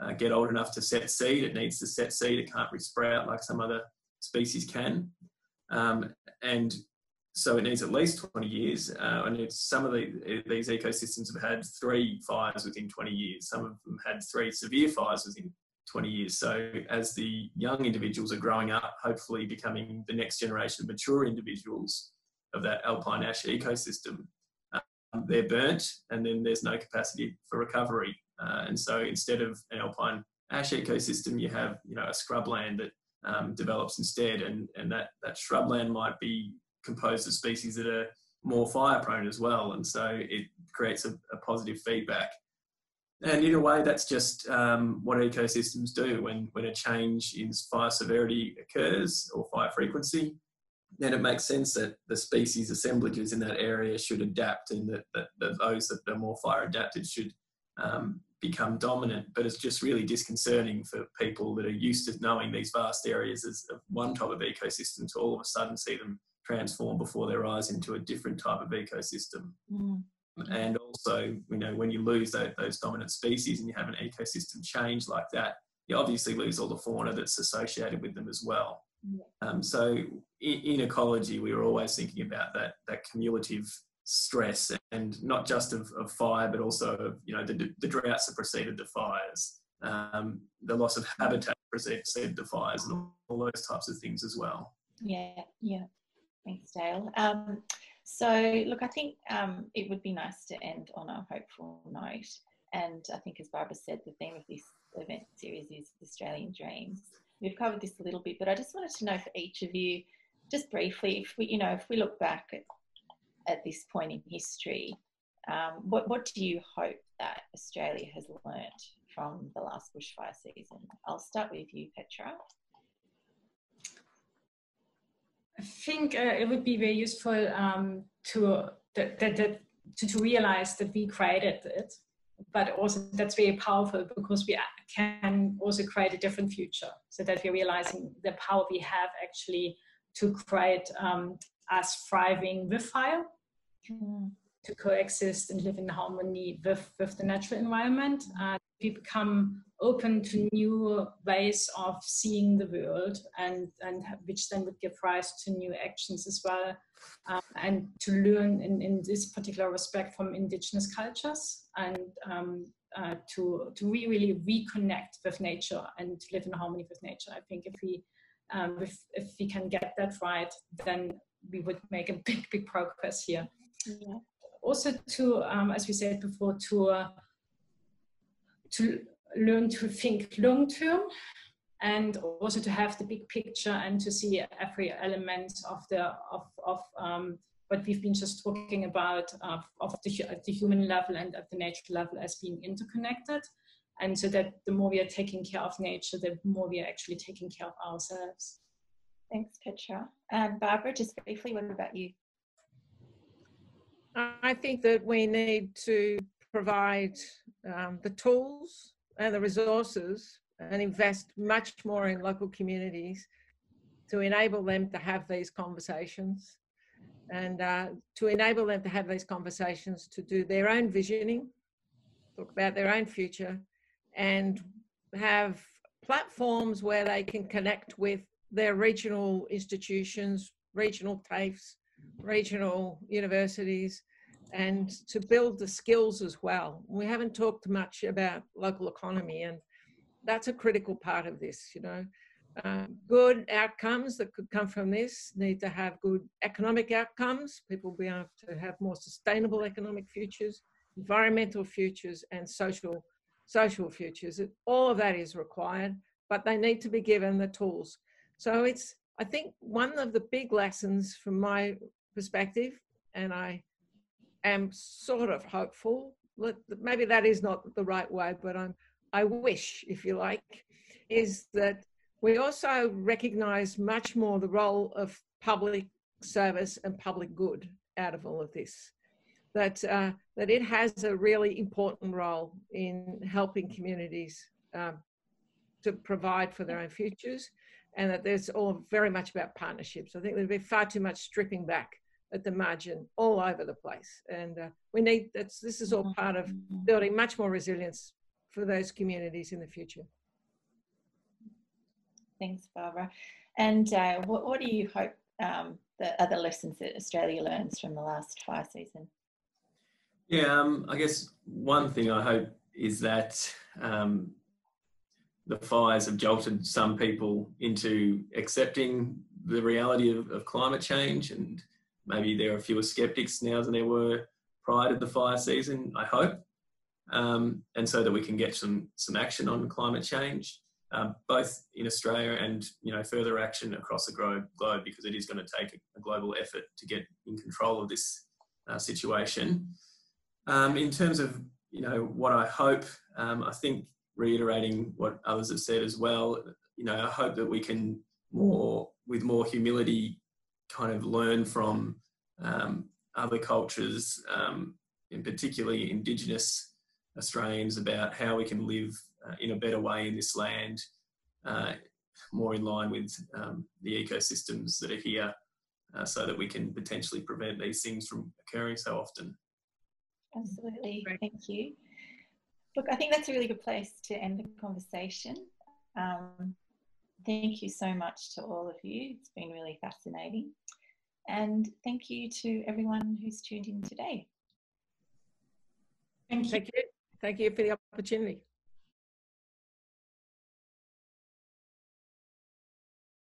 uh, get old enough to set seed. It needs to set seed. It can't resprout like some other species can. Um, and so it needs at least 20 years. Uh, and some of the, these ecosystems have had three fires within 20 years. Some of them had three severe fires within 20 years. So as the young individuals are growing up, hopefully becoming the next generation of mature individuals of that alpine ash ecosystem, um, they're burnt and then there's no capacity for recovery. Uh, and so instead of an alpine ash ecosystem, you have you know a scrubland that um, develops instead, and and that that shrubland might be composed of species that are more fire prone as well, and so it creates a, a positive feedback. And in a way, that's just um, what ecosystems do. When, when a change in fire severity occurs or fire frequency, then it makes sense that the species assemblages in that area should adapt and that, that, that those that are more fire adapted should um, become dominant. But it's just really disconcerting for people that are used to knowing these vast areas as one type of ecosystem to all of a sudden see them transform before their eyes into a different type of ecosystem. Mm. And also, you know, when you lose those, those dominant species and you have an ecosystem change like that, you obviously lose all the fauna that's associated with them as well. Um, so in, in, ecology, we were always thinking about that that cumulative stress and not just of, of fire, but also of you know the, the droughts that preceded the fires, um, the loss of habitat preceded the fires, and all, all those types of things as well. Yeah, yeah. Thanks, Dale. Um, so, look, I think um, it would be nice to end on a hopeful note. And I think, as Barbara said, the theme of this event series is Australian Dreams. We've covered this a little bit, but I just wanted to know for each of you, just briefly, if we, you know, if we look back at, at this point in history, um, what, what do you hope that Australia has learnt from the last bushfire season? I'll start with you, Petra. I think uh, it would be very useful um, to, that, that, that, to, to realize that we created it, but also that's very powerful because we can also create a different future so that we're realizing the power we have actually to create um, us thriving with fire. Mm to coexist and live in harmony with, with the natural environment. Uh, we become open to new ways of seeing the world and, and which then would give rise to new actions as well. Uh, and to learn in, in this particular respect from indigenous cultures and um, uh, to, to really reconnect with nature and to live in harmony with nature. I think if we, um, if, if we can get that right, then we would make a big, big progress here. Yeah also to, um, as we said before, to uh, to learn to think long term and also to have the big picture and to see every element of the of, of um, what we've been just talking about of, of the, at the human level and at the nature level as being interconnected. And so that the more we are taking care of nature the more we are actually taking care of ourselves. Thanks petra. And barbara just briefly what about you? I think that we need to provide um, the tools and the resources and invest much more in local communities to enable them to have these conversations and uh, to enable them to have these conversations to do their own visioning, talk about their own future, and have platforms where they can connect with their regional institutions, regional TAFEs, regional universities, and to build the skills as well. We haven't talked much about local economy, and that's a critical part of this. You know, uh, good outcomes that could come from this need to have good economic outcomes. People will be able to have more sustainable economic futures, environmental futures, and social social futures. All of that is required, but they need to be given the tools. So it's I think one of the big lessons from my perspective, and I am sort of hopeful. Maybe that is not the right way, but I'm, I wish, if you like, is that we also recognize much more the role of public service and public good out of all of this. That, uh, that it has a really important role in helping communities um, to provide for their own futures and that there's all very much about partnerships. I think there'd be far too much stripping back at the margin all over the place. And uh, we need that's this is all part of mm-hmm. building much more resilience for those communities in the future. Thanks, Barbara. And uh, what, what do you hope um, the other lessons that Australia learns from the last fire season? Yeah, um, I guess one thing I hope is that um, the fires have jolted some people into accepting the reality of, of climate change and maybe there are fewer skeptics now than there were prior to the fire season, I hope. Um, and so that we can get some, some action on climate change, um, both in Australia and you know further action across the globe, because it is going to take a, global effort to get in control of this uh, situation. Um, in terms of you know what I hope, um, I think reiterating what others have said as well, you know I hope that we can more with more humility kind of learn from um, other cultures, um, and particularly Indigenous Australians, about how we can live uh, in a better way in this land, uh, more in line with um, the ecosystems that are here, uh, so that we can potentially prevent these things from occurring so often. Absolutely, thank you. Look, I think that's a really good place to end the conversation. Um, Thank you so much to all of you. It's been really fascinating. And thank you to everyone who's tuned in today. Thank you. Thank you, thank you for the opportunity.